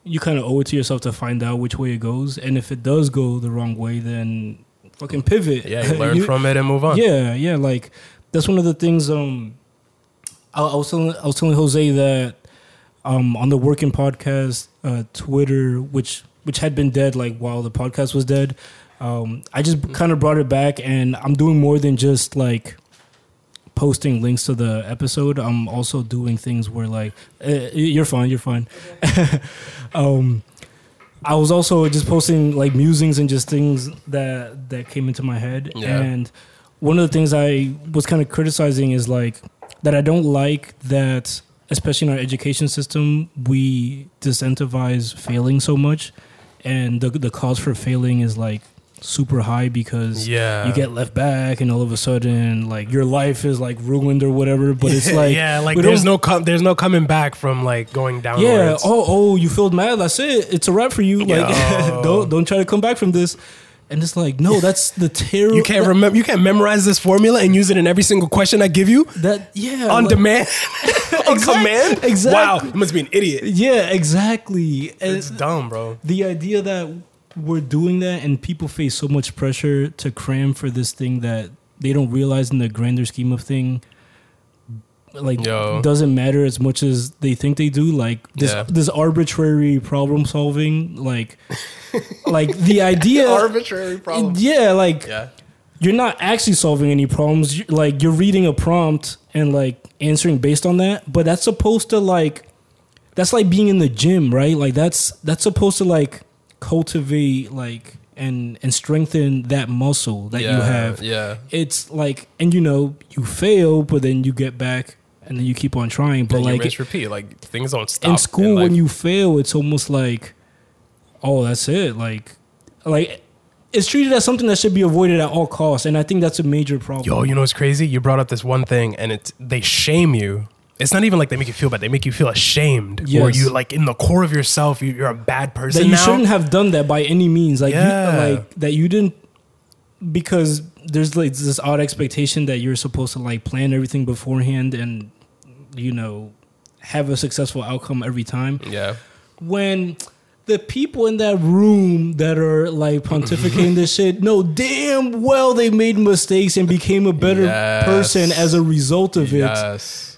You kind of owe it to yourself to find out which way it goes. And if it does go the wrong way, then fucking pivot. Yeah. [laughs] You learn from it and move on. Yeah, yeah. Like that's one of the things. Um, I, I was telling I was telling José that um on the working podcast, uh, Twitter, which which had been dead like while the podcast was dead. Um, I just kind of brought it back, and I'm doing more than just like posting links to the episode. I'm also doing things where like uh, you're fine, you're fine. [laughs] um, I was also just posting like musings and just things that that came into my head. Yeah. And one of the things I was kind of criticizing is like that I don't like that, especially in our education system, we disincentivize failing so much, and the the cause for failing is like super high because Yeah. you get left back and all of a sudden like your life is like ruined or whatever but it's [laughs] like yeah, like there's no com- there's no coming back from like going down yeah oh oh you failed mad that's it it's a wrap for you like [laughs] don't don't try to come back from this and it's like no [laughs] that's the terrible You can't remember. You can't memorize this formula and use it in every single question I give you that yeah on like- demand, on Exact- command. exactly. Wow, you must be an idiot. yeah exactly and It's dumb, bro. the idea that we're doing that and people face so much pressure to cram for this thing that they don't realize in the grander scheme of thing like Yo. doesn't matter as much as they think they do like this Yeah. this arbitrary problem solving like [laughs] like the idea [laughs] Arbitrary problem yeah like Yeah. you're not actually solving any problems You- like you're reading a prompt and like answering based on that but that's supposed to like that's like being in the gym right like that's that's supposed to like cultivate like and and strengthen that muscle that yeah, you have Yeah. it's like and you know you fail but then you get back and then you keep on trying but like rinse, repeat. Like things don't stop in school when you fail it's almost like oh that's it like like it's treated as something that should be avoided at all costs and i think that's a major problem Yo, you know what's crazy? You brought up this one thing, and it's they shame you. It's not even like they make you feel bad; they make you feel ashamed, or you like in the core of yourself, you, you're a bad person. that you now. shouldn't have done that by any means like Yeah. you, like that you didn't because there's like this odd expectation that you're supposed to like plan everything beforehand and you know have a successful outcome every time Yeah, when the people in that room that are like pontificating [laughs] this shit know damn well they made mistakes and became a better Yes. person as a result of it.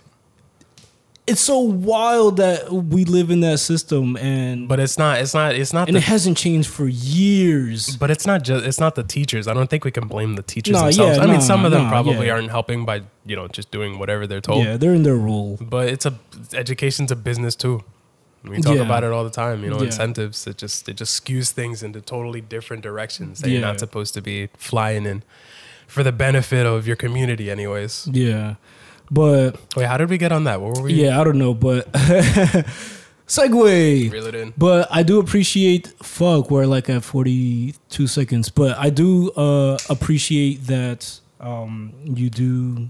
It's so wild that we live in that system and But it's not. It's not. It's not. and The, it hasn't changed for years. but it's not just. It's not the teachers. I don't think we can blame the teachers Nah, themselves. yeah, I mean, some of them nah, probably yeah. aren't helping by you know just doing whatever they're told. Yeah, they're in their role. But it's a education's a business too. We talk Yeah. about it all the time. You know, incentives. It just it just skews things into totally different directions that you're not supposed to be flying in for the benefit of your community, anyways. Yeah, but Wait, how did we get on that? What were we? yeah, I don't know, but [laughs] segue. reel it in. But I do appreciate fuck we're like at 42 seconds. But I do uh appreciate that um you do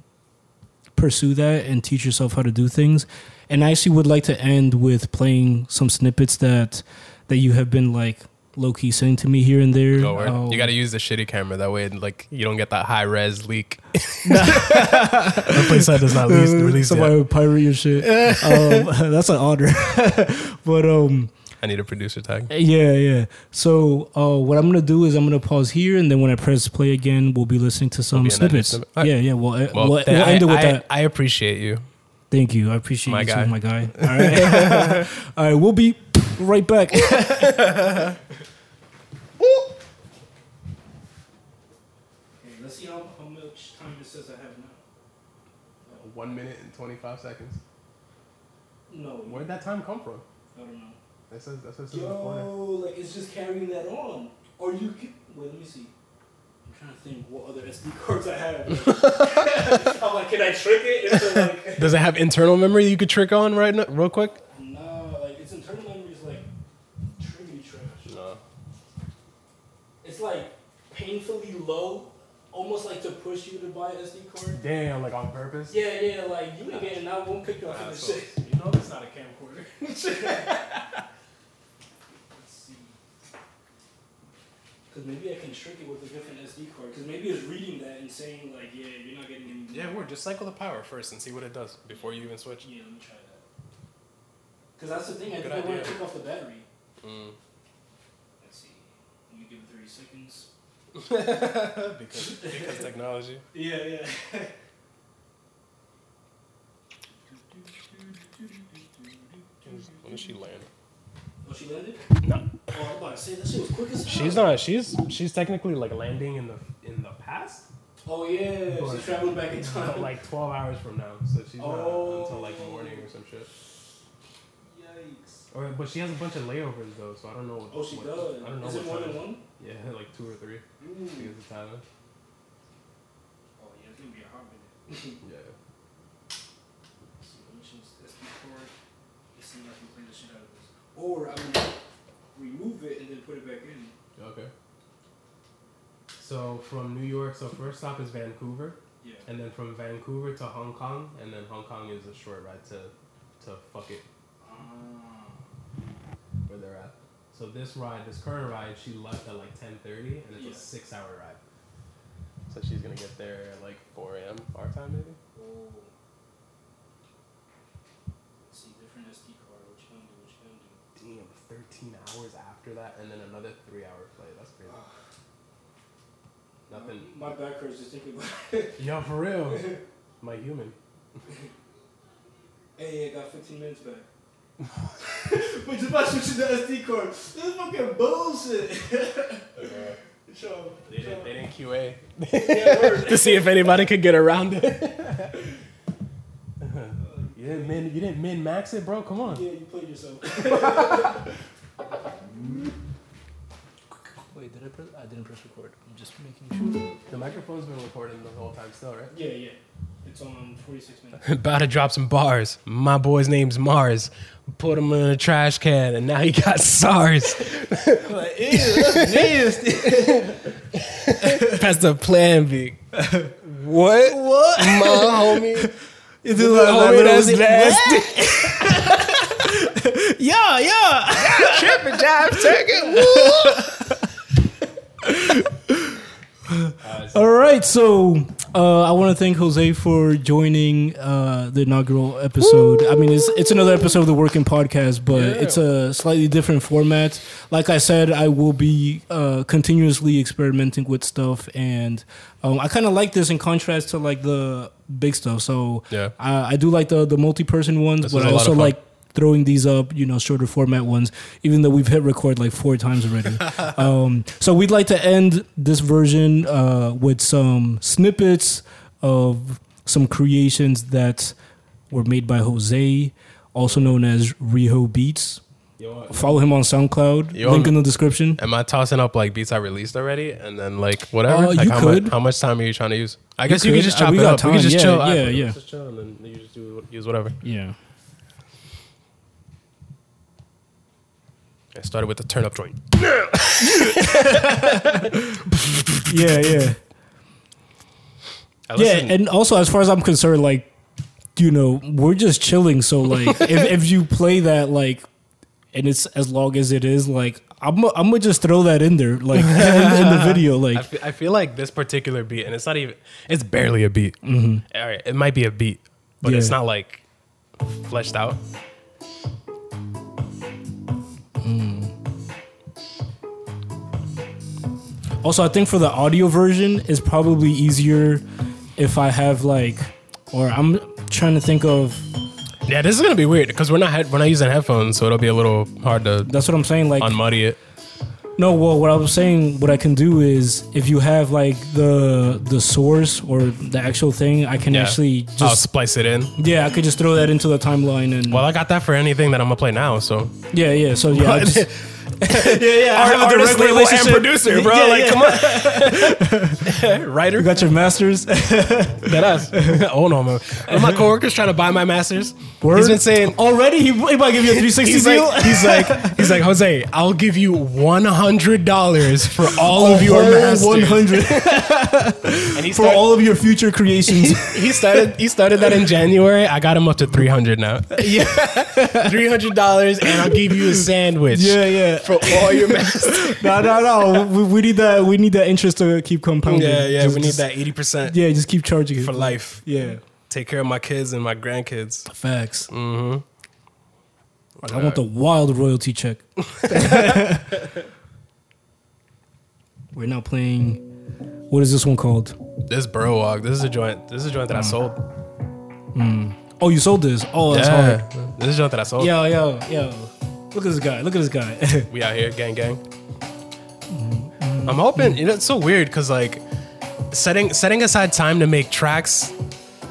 pursue that and teach yourself how to do things. And I actually would like to end with playing some snippets that that you have been like low key saying to me here and there. Word. Um, you got to use the shitty camera that way, like you don't get that high res leak. [laughs] the place that does not release, release somebody yet. would pirate your shit. [laughs] um, [laughs] that's an honor. but um I need a producer tag. Yeah, yeah. So uh, what I'm gonna do is I'm gonna pause here, and then when I press play again, we'll be listening to some be an edited snippets. snippet. Alright. Yeah, yeah. We'll, uh, Well, we'll, we'll end it with I, that. I, I appreciate you. Thank you. I appreciate My you guy. too, my guy. [laughs] All right, [laughs] all right. We'll be right back. [laughs] Let's see how, how much time it says I have now. Uh, one minute and twenty five seconds. No, Where'd that time come from? I don't know. That says that says Yo, like it's just carrying that on. Or you can wait. Let me see. I'm trying to think what other SD cards I have. [laughs] I'm like, can I trick it into like? [laughs] Does it have internal memory you could trick on right now, real quick? no, like its internal memory is like triggly trash. No. It's like painfully low, almost like to push you to buy an SD card. Damn, like on purpose. Yeah, yeah, like you ain't getting that won't pick you up in the shit. you know it's not a camcorder. [laughs] Let's see. Because maybe I can shrink it with a different SD card. Because maybe it's reading that and saying like, yeah, you're not getting any. yeah, we're just cycle the power first and see what it does before you even switch. Yeah, let me try that. Because that's the thing. I Good think I want to take off the battery. Mm. Let's see. Let me give it 30 seconds. [laughs] because, because technology. [laughs] Yeah, yeah. When does she land? Oh, she landed? No, Oh, I'm about to say that shit was quick as hell. she's not. She's she's technically like landing in the in the past, Oh yeah, But- she's traveling back in time. like twelve hours from now. So she's not oh. until like Oh. morning or some shit. Yikes. Or but she has a bunch of layovers though, so I don't know. What, Oh, she what- does. I don't know Is it what more than one? Yeah, [laughs] like two or three. Ooh. Because of Thailand. Oh yeah, it's gonna be a hot minute. [laughs] Yeah. Let's let me change the SD card. Let's see if I can clean the shit out of this. Or I would remove it and then put it back in. Okay. So from New York, so first stop is Vancouver, Yeah. and then from Vancouver to Hong Kong, and then Hong Kong is a short ride to to fuck it Ah. where they're at. So this ride, this current ride, she left at like ten thirty, and it's Yeah. a six hour ride. So she's gonna get there at like four a.m. our time maybe. Oh. 13 hours after that, and then another three hour play. That's crazy. Uh, Nothing. My back hurts just thinking about [laughs] it. Yo, for real. [laughs] My human. hey, I got 15 minutes back. [laughs] but just by switching the SD card, this is fucking bullshit. yeah. So, they. Did, they didn't QA to see if anybody could get around it you didn't min you didn't min max it, bro. Come on. Yeah, you played yourself. [laughs] Wait, did I press? I didn't press record. I'm just making sure. The microphone's been recording the whole time still, right? Yeah, yeah. It's on 46 minutes. [laughs] About to drop some bars. My boy's name's Mars. Put him in a trash can, and now he got [laughs] SARS. like, ew, that's nasty. That's the plan B. What? what? My homie. It's like Homie, that's nasty. Yeah, yeah. Tripping job taking. [laughs] [laughs] All right, so uh, I want to thank José for joining uh, the inaugural episode. I mean, it's it's another episode of the Working Podcast, but Yeah. it's a slightly different format. Like I said, I will be uh, continuously experimenting with stuff, and um, I kind of like this in contrast to like the big stuff. So Yeah. I, I do like the the multi person ones, This but I also like throwing these up, you know, shorter format ones, even though we've hit record like four times already. [laughs] um, so we'd like to end this version uh, with some snippets of some creations that were made by José, also known as Riho Beats. Follow him on SoundCloud. You Link in the description. Am I tossing up like beats I released already, and then like whatever? Uh, like you how could. Much, how much time are you trying to use? I guess you, could. could just Uh, chop we it got up. we time. can just Yeah, chill. yeah, I- yeah. Just chill, and then you just do use whatever. Yeah. I started with the turn up joint. [laughs] Yeah, yeah. Yeah, and also as far as I'm concerned, like, you know, we're just chilling. So like, [laughs] if, if you play that like, and it's as long as it is, like, I'm I'm gonna just throw that in there, like in, in the [laughs] video, I like, I feel like this particular beat, and it's not even, it's barely a beat. All right, it might be a beat, but it's Mm-hmm. Not like fleshed out. Also, I think for the audio version, it's probably easier if I have like, or I'm trying to think of. Yeah, this is gonna be weird because we're not we're not using headphones, so it'll be a little hard to That's what I'm saying. Like, unmuddy it. no, well, what I was saying, what I can do is if you have like the the source or the actual thing, I can Yeah. actually I'll just splice it in. yeah, I could just throw that into the timeline and Well, I got that for anything that I'm gonna play now. So yeah, yeah. So yeah, I [laughs] just, [laughs] yeah, yeah. I have a direct and relationship. producer, bro. Yeah, like, come on, [laughs] Writer, You got your masters. [laughs] That us. oh no, man. One of my coworkers trying to buy my masters. Word? He's been saying. already. He, he might give you a 360 He's deal. like, he's like, he's like, José, I'll give you one hundred dollars for all of your masters. 100 And he for all of your future creations. he started, he started that in January. I got him up to three hundred now. Yeah, three hundred dollars, and I'll give you a sandwich. yeah, yeah. For all your [laughs] masters. No, no, no. We, we need that. We need that interest to keep compounding. yeah, yeah. Just- we need just- that eighty percent Yeah, just keep charging it for life. Yeah, Take care of my kids and my grandkids. facts. Mm-hmm. I want the wild royalty check. [laughs] We're now playing. What is this one called? This Burrow Walk. This is a joint. This is a joint that I sold. Oh, you sold this. Oh, that's hard. This is a joint that I sold. Yo, yo, yo. Look at this guy. Look at this guy. [laughs] We out here, gang, gang. I'm hoping. You know, it's so weird because like setting setting aside time to make tracks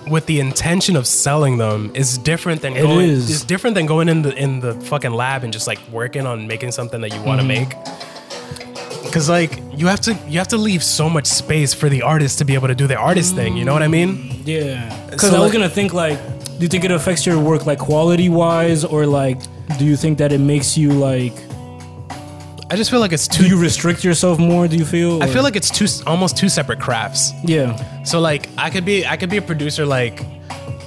with the intention of selling them is different than It going. is. It's different than going in the in the fucking lab and just like working on making something that you want to Mm-hmm. make. Because like you have to you have to leave so much space for the artist to be able to do their artist thing. You know what I mean? yeah. Because So, I was like- gonna think like, do you think it affects your work like quality wise, or like, do you think that it makes you like, I just feel like it's do too. you restrict yourself more? Do you feel? I or- feel like it's two almost two separate crafts. yeah. So like I could be I could be a producer like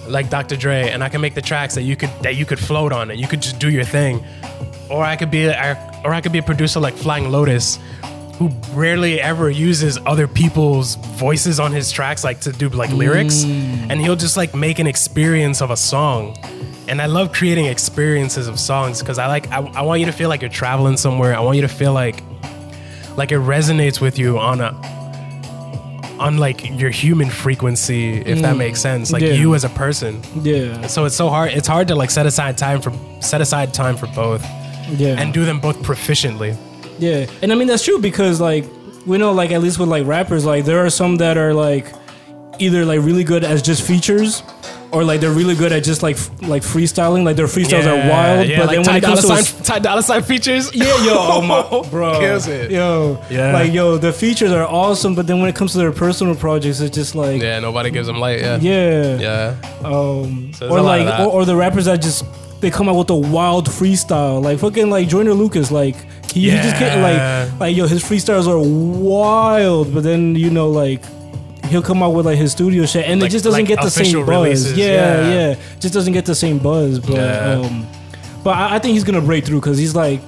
like Dr. Dre and I can make the tracks that you could that you could float on and you could just do your thing. Or I could be a, or I could be a producer like Flying Lotus who rarely ever uses other people's voices on his tracks like to do like lyrics mm. and he'll just like make an experience of a song. And I love creating experiences of songs because I like I, I want you to feel like you're traveling somewhere. I want you to feel like like it resonates with you on a on like your human frequency if that mm. makes sense like Yeah. you as a person Yeah. so it's so hard it's hard to like set aside time for set aside time for both Yeah. and do them both proficiently Yeah, and I mean that's true because like we know like at least with like rappers like there are some that are like either like really good as just features or like they're really good at just like f- like freestyling. Like their freestyles are wild yeah, but like then when it comes to Sign, Ty Dolla Sign features? Yeah, yo, [laughs] oh my, bro, Kills it. yo, Yeah. like yo, the features are awesome, but then when it comes to their personal projects, it's just like, yeah, yeah nobody gives them light yeah. Yeah, yeah. Um, So or like, or, or the rappers that just they come out with a wild freestyle, like fucking like Joyner Lucas, like he, he just can't like, like yo, his freestyles are wild, but then you know like. He'll come out with like his studio shit, and Like- it just doesn't like get the same buzz. releases, yeah, yeah. yeah, just doesn't get the same buzz. But Yeah. um, but I, I think he's gonna break through because he's like,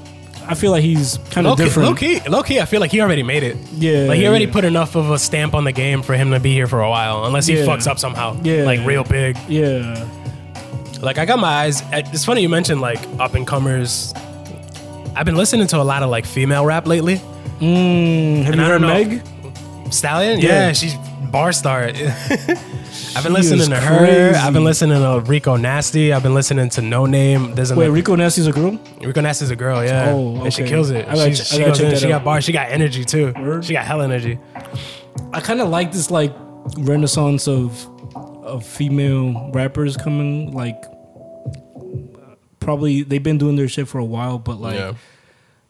I feel like he's kind of different. low key low key I feel like he already made it Yeah, like he already yeah. put enough of a stamp on the game for him to be here for a while unless he Yeah. fucks up somehow Yeah. like real big Yeah, Like I got my eyes. It's funny you mentioned like up and comers. I've been listening to a lot of like female rap lately. mm, have And you I heard. Meg? Stallion, Yeah. yeah, she's bar star. [laughs] I've been listening to her. crazy. I've been listening to Rico Nasty. I've been listening to Noname. There's Wait, Rico Nasty's a girl? Rico Nasty's a girl, yeah, Oh, and she kills it. Gotta she gotta goes check in. She out. got bars. She got energy too. Word. She got hell energy. I kind of like this like renaissance of of female rappers coming like probably they've been doing their shit for a while, but like yeah.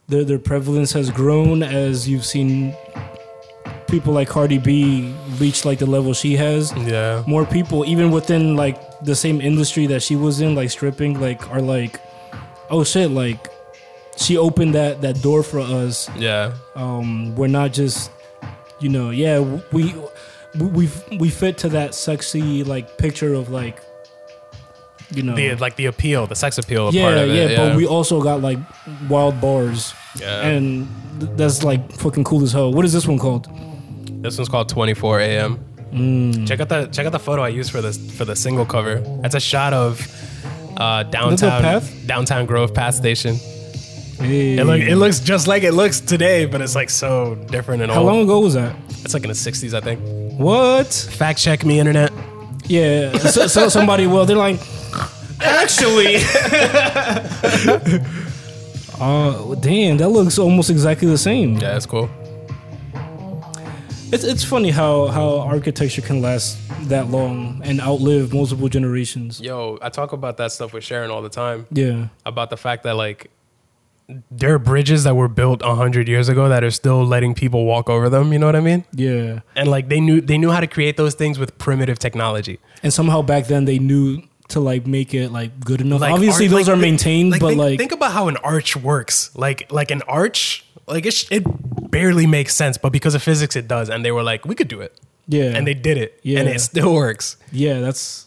their their prevalence has grown as you've seen people like Cardi B reach like the level she has. Yeah. More people, even within like the same industry that she was in, like stripping, like are like, oh shit, like she opened that that door for us. Yeah. Um, we're not just, you know, yeah, we we we fit to that sexy like picture of like, you know, The like the appeal, the sex appeal yeah, part of yeah, it. But we also got like wild bars, yeah. and th- that's like fucking cool as hell. What is this one called? this one's called 24 AM. Mm. Check out the check out the photo I used for this for the single cover. That's a shot of uh, downtown path? downtown Grove Path Station. Hey. It, look, it looks just like it looks today, but it's like so different and How old. long ago was that? It's like in the 60s, I think. What? Fact check me, internet. Yeah. So, so somebody, will. they're like, actually. Oh, [laughs] damn, that looks almost exactly the same. Yeah, it's cool. It's it's funny how how architecture can last that long and outlive multiple generations. Yo, I talk about that stuff with Sharon all the time Yeah. about the fact that like there are bridges that were built a hundred years ago that are still letting people walk over them. You know what I mean? Yeah. And like they knew they knew how to create those things with primitive technology. And somehow back then they knew to like make it like good enough. Like Obviously arch- those like, are maintained, but think, like think about how an arch works. Like like an arch, like it, sh- it barely makes sense, but because of physics, it does. And they were like, we could do it, yeah. and they did it, Yeah. and it still works. yeah, that's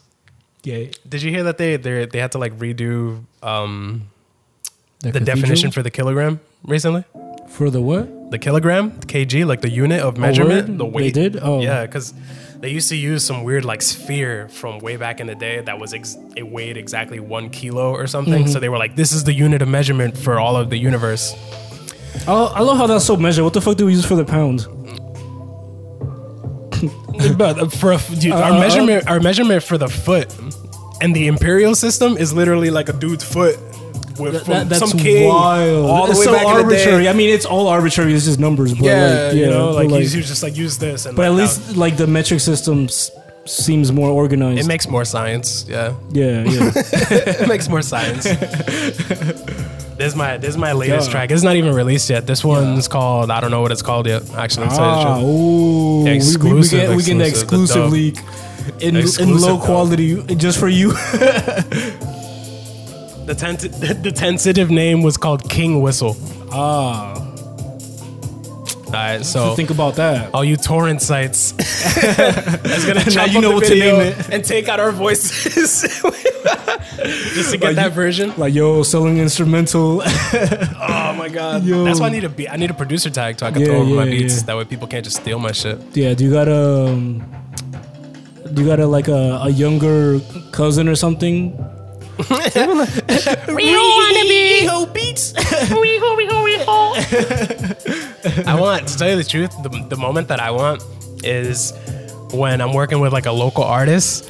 yeah. Did you hear that they they they had to like redo um, the cathedral? definition for the kilogram recently? for the what? The kilogram, the kg, like the unit of measurement, word? the They did? Oh. yeah, because they used to use some weird like sphere from way back in the day that was ex- it weighed exactly one kilo or something. Mm-hmm. So they were like, this is the unit of measurement for all of the universe. I, I love how that's so measured. What the fuck do we use for the pound? [laughs] but for a, dude, Uh, our uh, measurement, our measurement for the foot and the imperial system is literally like a dude's foot with from That- that's some king wild. all the it's way so back in the day. arbitrary. I mean, it's all arbitrary. It's just numbers. But Yeah, like, you know, but like, like, he was just like use this, and but at like, least like the metric system seems more organized. it makes more science. Yeah, yeah, yeah. [laughs] it makes more science. [laughs] This is my this is my latest Yeah. track. It's not even released yet. This one's called I don't know what it's called yet. Actually, to tell you the ah, truth. ooh, we- we, we, Exclusive, get we get the exclusive, exclusive leak in, in low dub. quality just for you. [laughs] the tent- [laughs] the tentative name was called King Whistle. ah, All right, so think about that. all you torrent sites [laughs] that's gonna Now chop you up know the what to video name it. and take out our voices [laughs] just to get Like that you- version. Like yo, selling instrumental. Oh my god, Yo. that's why I need a beat. I need a producer tag so I can Yeah, throw over my yeah, beats. yeah. That way people can't just steal my shit. yeah, do you got a um, do you got a like a, a younger cousin or something? [laughs] We wanna be ho beats. [laughs] I want to tell you the truth. The, the moment that I want is when I'm working with like a local artist.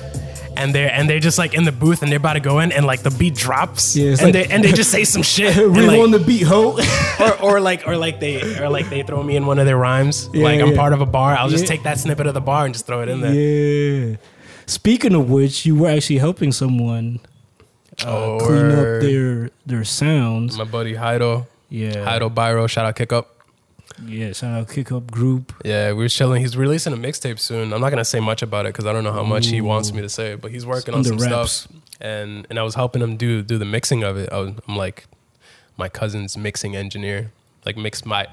And they're and they're just like in the booth and they're about to go in and like the beat drops Yeah, and like- they and they just [laughs] say some shit and, Real like- on the beat, ho. or, or like or like they or like they throw me in one of their rhymes Yeah, like I'm yeah. part of a bar I'll just Yeah. take that snippet of the bar and just throw it in there yeah. Speaking of which, you were actually helping someone Uh, oh, clean word. up their their sounds. my buddy Hydo Yeah, Hydo Byro shout out kick up yeah. Shout out Kick Up Group. Yeah, we were chilling. He's releasing a mixtape soon. I'm not gonna say much about it because I don't know how much he wants me to say. But he's working on some wraps. stuff, and and I was helping him do do the mixing of it. I was, I'm like my cousin's mixing engineer, like mix my.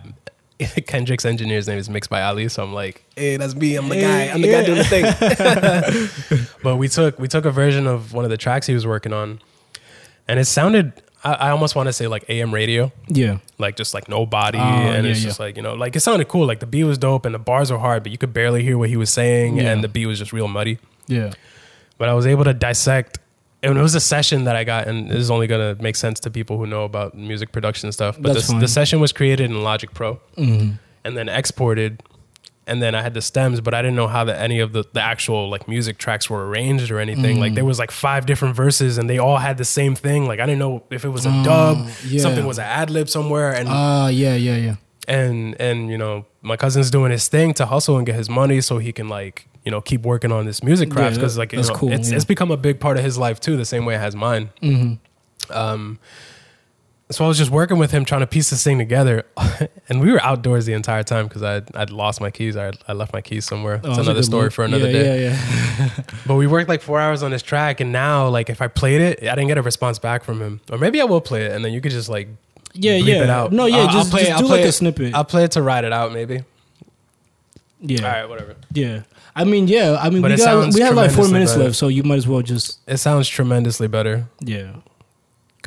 [laughs] Kendrick's engineer's name is Mixed by Ali, so I'm like, hey, that's me. I'm the guy. I'm the guy doing the thing. [laughs] [laughs] but we took we took a version of one of the tracks he was working on, and it sounded. I, I almost want to say like AM radio Yeah, like just like no body Oh, and yeah, it's yeah. just like you know like it sounded cool like the beat was dope and the bars were hard but you could barely hear what he was saying Yeah. and the beat was just real muddy yeah. but i was able to dissect and it was a session that i got and this is only going to make sense to people who know about music production stuff but the, session was created in logic pro Mhm. and then exported and then i had the stems but i didn't know how the, any of the, the actual like music tracks were arranged or anything Mm. like there was like five different verses and they all had the same thing like i didn't know if it was a dub Oh, yeah. something was an ad lib somewhere and Ah, yeah, yeah, yeah. and and you know my cousin's doing his thing to hustle and get his money so he can like you know keep working on this music craft Yeah, because like you know cool, it's yeah. it's become a big part of his life too the same way it has mine Mm-hmm. Um, so I was just working with him trying to piece this thing together, [laughs] and we were outdoors the entire time because I I'd lost my keys. I I left my keys somewhere. It's Oh, that's another story for another yeah, day. Yeah, yeah. [laughs] But we worked like four hours on this track, and now like if I played it, I didn't get a response back from him. Or maybe I will play it, and then you could just like Yeah, yeah. it out. No, yeah, I'll- I'll just, play- just I'll do play like a it- snippet. I'll play it to ride it out, maybe. yeah. All right, whatever. Yeah. I mean, yeah. I mean, But we got we have like four minutes better. left, so you might as well just It sounds tremendously better yeah.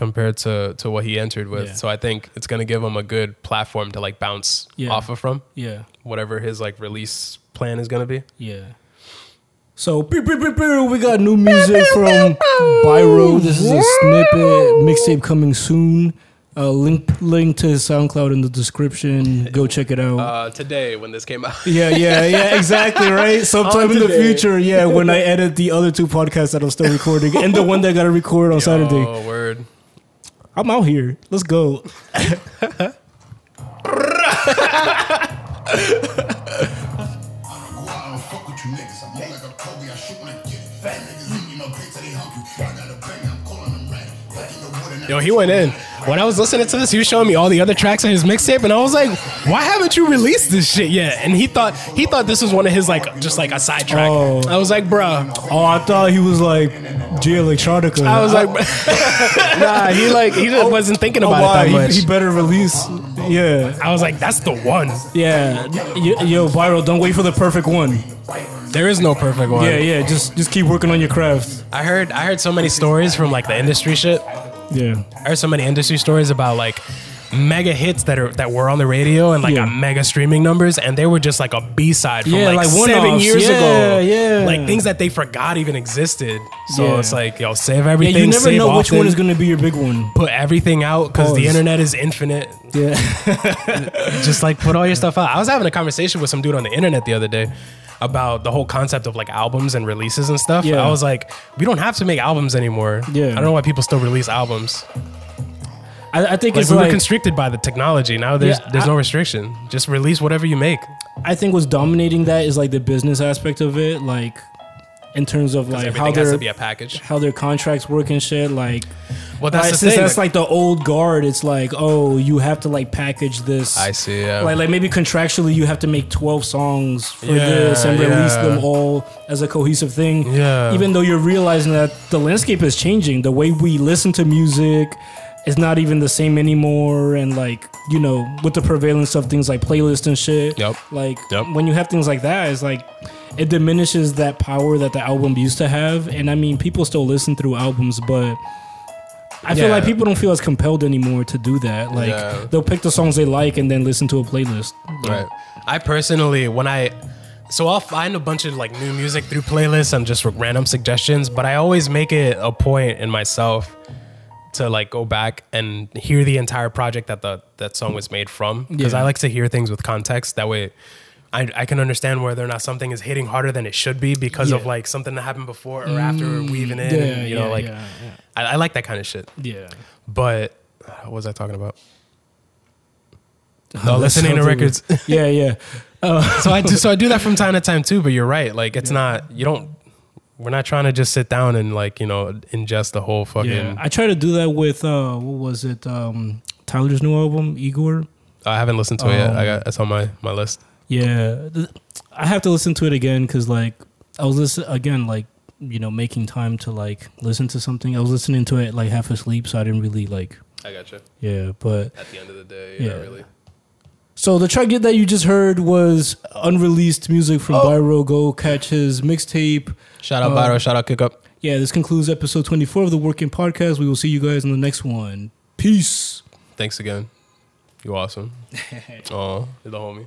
Compared to to what he entered with. Yeah. So I think it's gonna give him a good platform to like bounce Yeah. off of from Yeah. whatever his like release plan is gonna be. Yeah. So we got new music from Byro. This is a snippet mixtape coming soon. Uh, link link to his SoundCloud in the description. Go check it out. Uh, today when this came out, [laughs] yeah, yeah, yeah, exactly, right? [laughs] Sometime in the future, yeah, when I edit the other two podcasts that I'm still recording and the one that I got to record on Saturday. Oh word! I'm out here. Let's go. [laughs] I don't fuck with you niggas. I'm more like a Kobe. I shoot when I get it. Fat niggas eat me no pizza, they hungry. I got a bang, Yo, he went in. When I was listening to this, he was showing me all the other tracks on his mixtape, and I was like, "Why haven't you released this shit yet?" And he thought he thought this was one of his like just like a side track. Oh. I was like, "Bruh." Oh, I thought he was like Jay Electronica. I was like, [laughs] [laughs] "Nah." He like he just wasn't thinking oh, about why? it that oh, He- much. He, better release. Yeah, I was like, "That's the one." yeah. Y- Yo, viral. don't wait for the perfect one. There is no perfect one. Yeah, yeah. Just just keep working on your craft. I heard I heard so many stories from like the industry shit. Yeah. I heard so many industry stories about like mega hits that are that were on the radio and like Yeah. got mega streaming numbers, and they were just like a B side from Yeah, like, like seven years Yeah, ago. yeah. like things that they forgot even existed. So it's like yo, save everything. you never know which one is going to be your big one. put everything out because the internet is infinite. Yeah. [laughs] Just like put all your stuff out. I was having a conversation with some dude on the internet the other day about the whole concept of like albums and releases and stuff. Yeah. I was like, we don't have to make albums anymore. Yeah. I don't know why people still release albums. I, I think Like it's we were constricted by the technology. Now there's Yeah, there's I- no restriction. Just release whatever you make. I think what's dominating that is like the business aspect of it, like in terms of like how has their be a package. how their contracts work and shit. Like Well, that's like, the since thing. that's like the old guard. It's like oh, you have to like package this. I see. Yeah. Like, like maybe contractually you have to make 12 songs for Yeah, this and release yeah. them all as a cohesive thing. Yeah. Even though you're realizing that the landscape is changing, the way we listen to music is not even the same anymore. And like, you know, with the prevalence of things like playlists and shit, Yep. like Yep. when you have things like that, it's like it diminishes that power that the album used to have. And I mean, people still listen through albums, but I feel like people don't feel as compelled anymore to do that. Like Yeah. they'll pick the songs they like and then listen to a playlist. Right. I personally, when I, so I'll find a bunch of like new music through playlists and just random suggestions, but I always make it a point in myself to like go back and hear the entire project that the that song was made from because Yeah. I like to hear things with context. That way, I, I can understand whether or not something is hitting harder than it should be because of like something that happened before or after weaving in. Yeah, and, you know, yeah, like yeah, I, I like that kind of shit. yeah. But uh, what was I talking about? [laughs] yeah. No, listening to records. yeah, yeah. [laughs] so I do so I do that from [laughs] time to time too. But you're right. Like it's not you don't. We're not trying to just sit down and like you know ingest the whole fucking. Yeah, I try to do that with uh, what was it? Um, Tyler's new album, Igor. I haven't listened to it yet. I Um, got it's on my my list. Yeah, I have to listen to it again because like I was listen again like you know making time to like listen to something. I was listening to it like half asleep, so I didn't really like. I gotcha. Yeah, but At the end of the day, Yeah. not really. So the track that you just heard was unreleased music from Byro. Go catch his mixtape. Shout out Uh, Byro. Shout out Kick Up. Yeah, this concludes episode twenty four of the Working Podcast. We will see you guys in the next one. Peace. Thanks again. You're awesome. [laughs] Oh, you're the homie.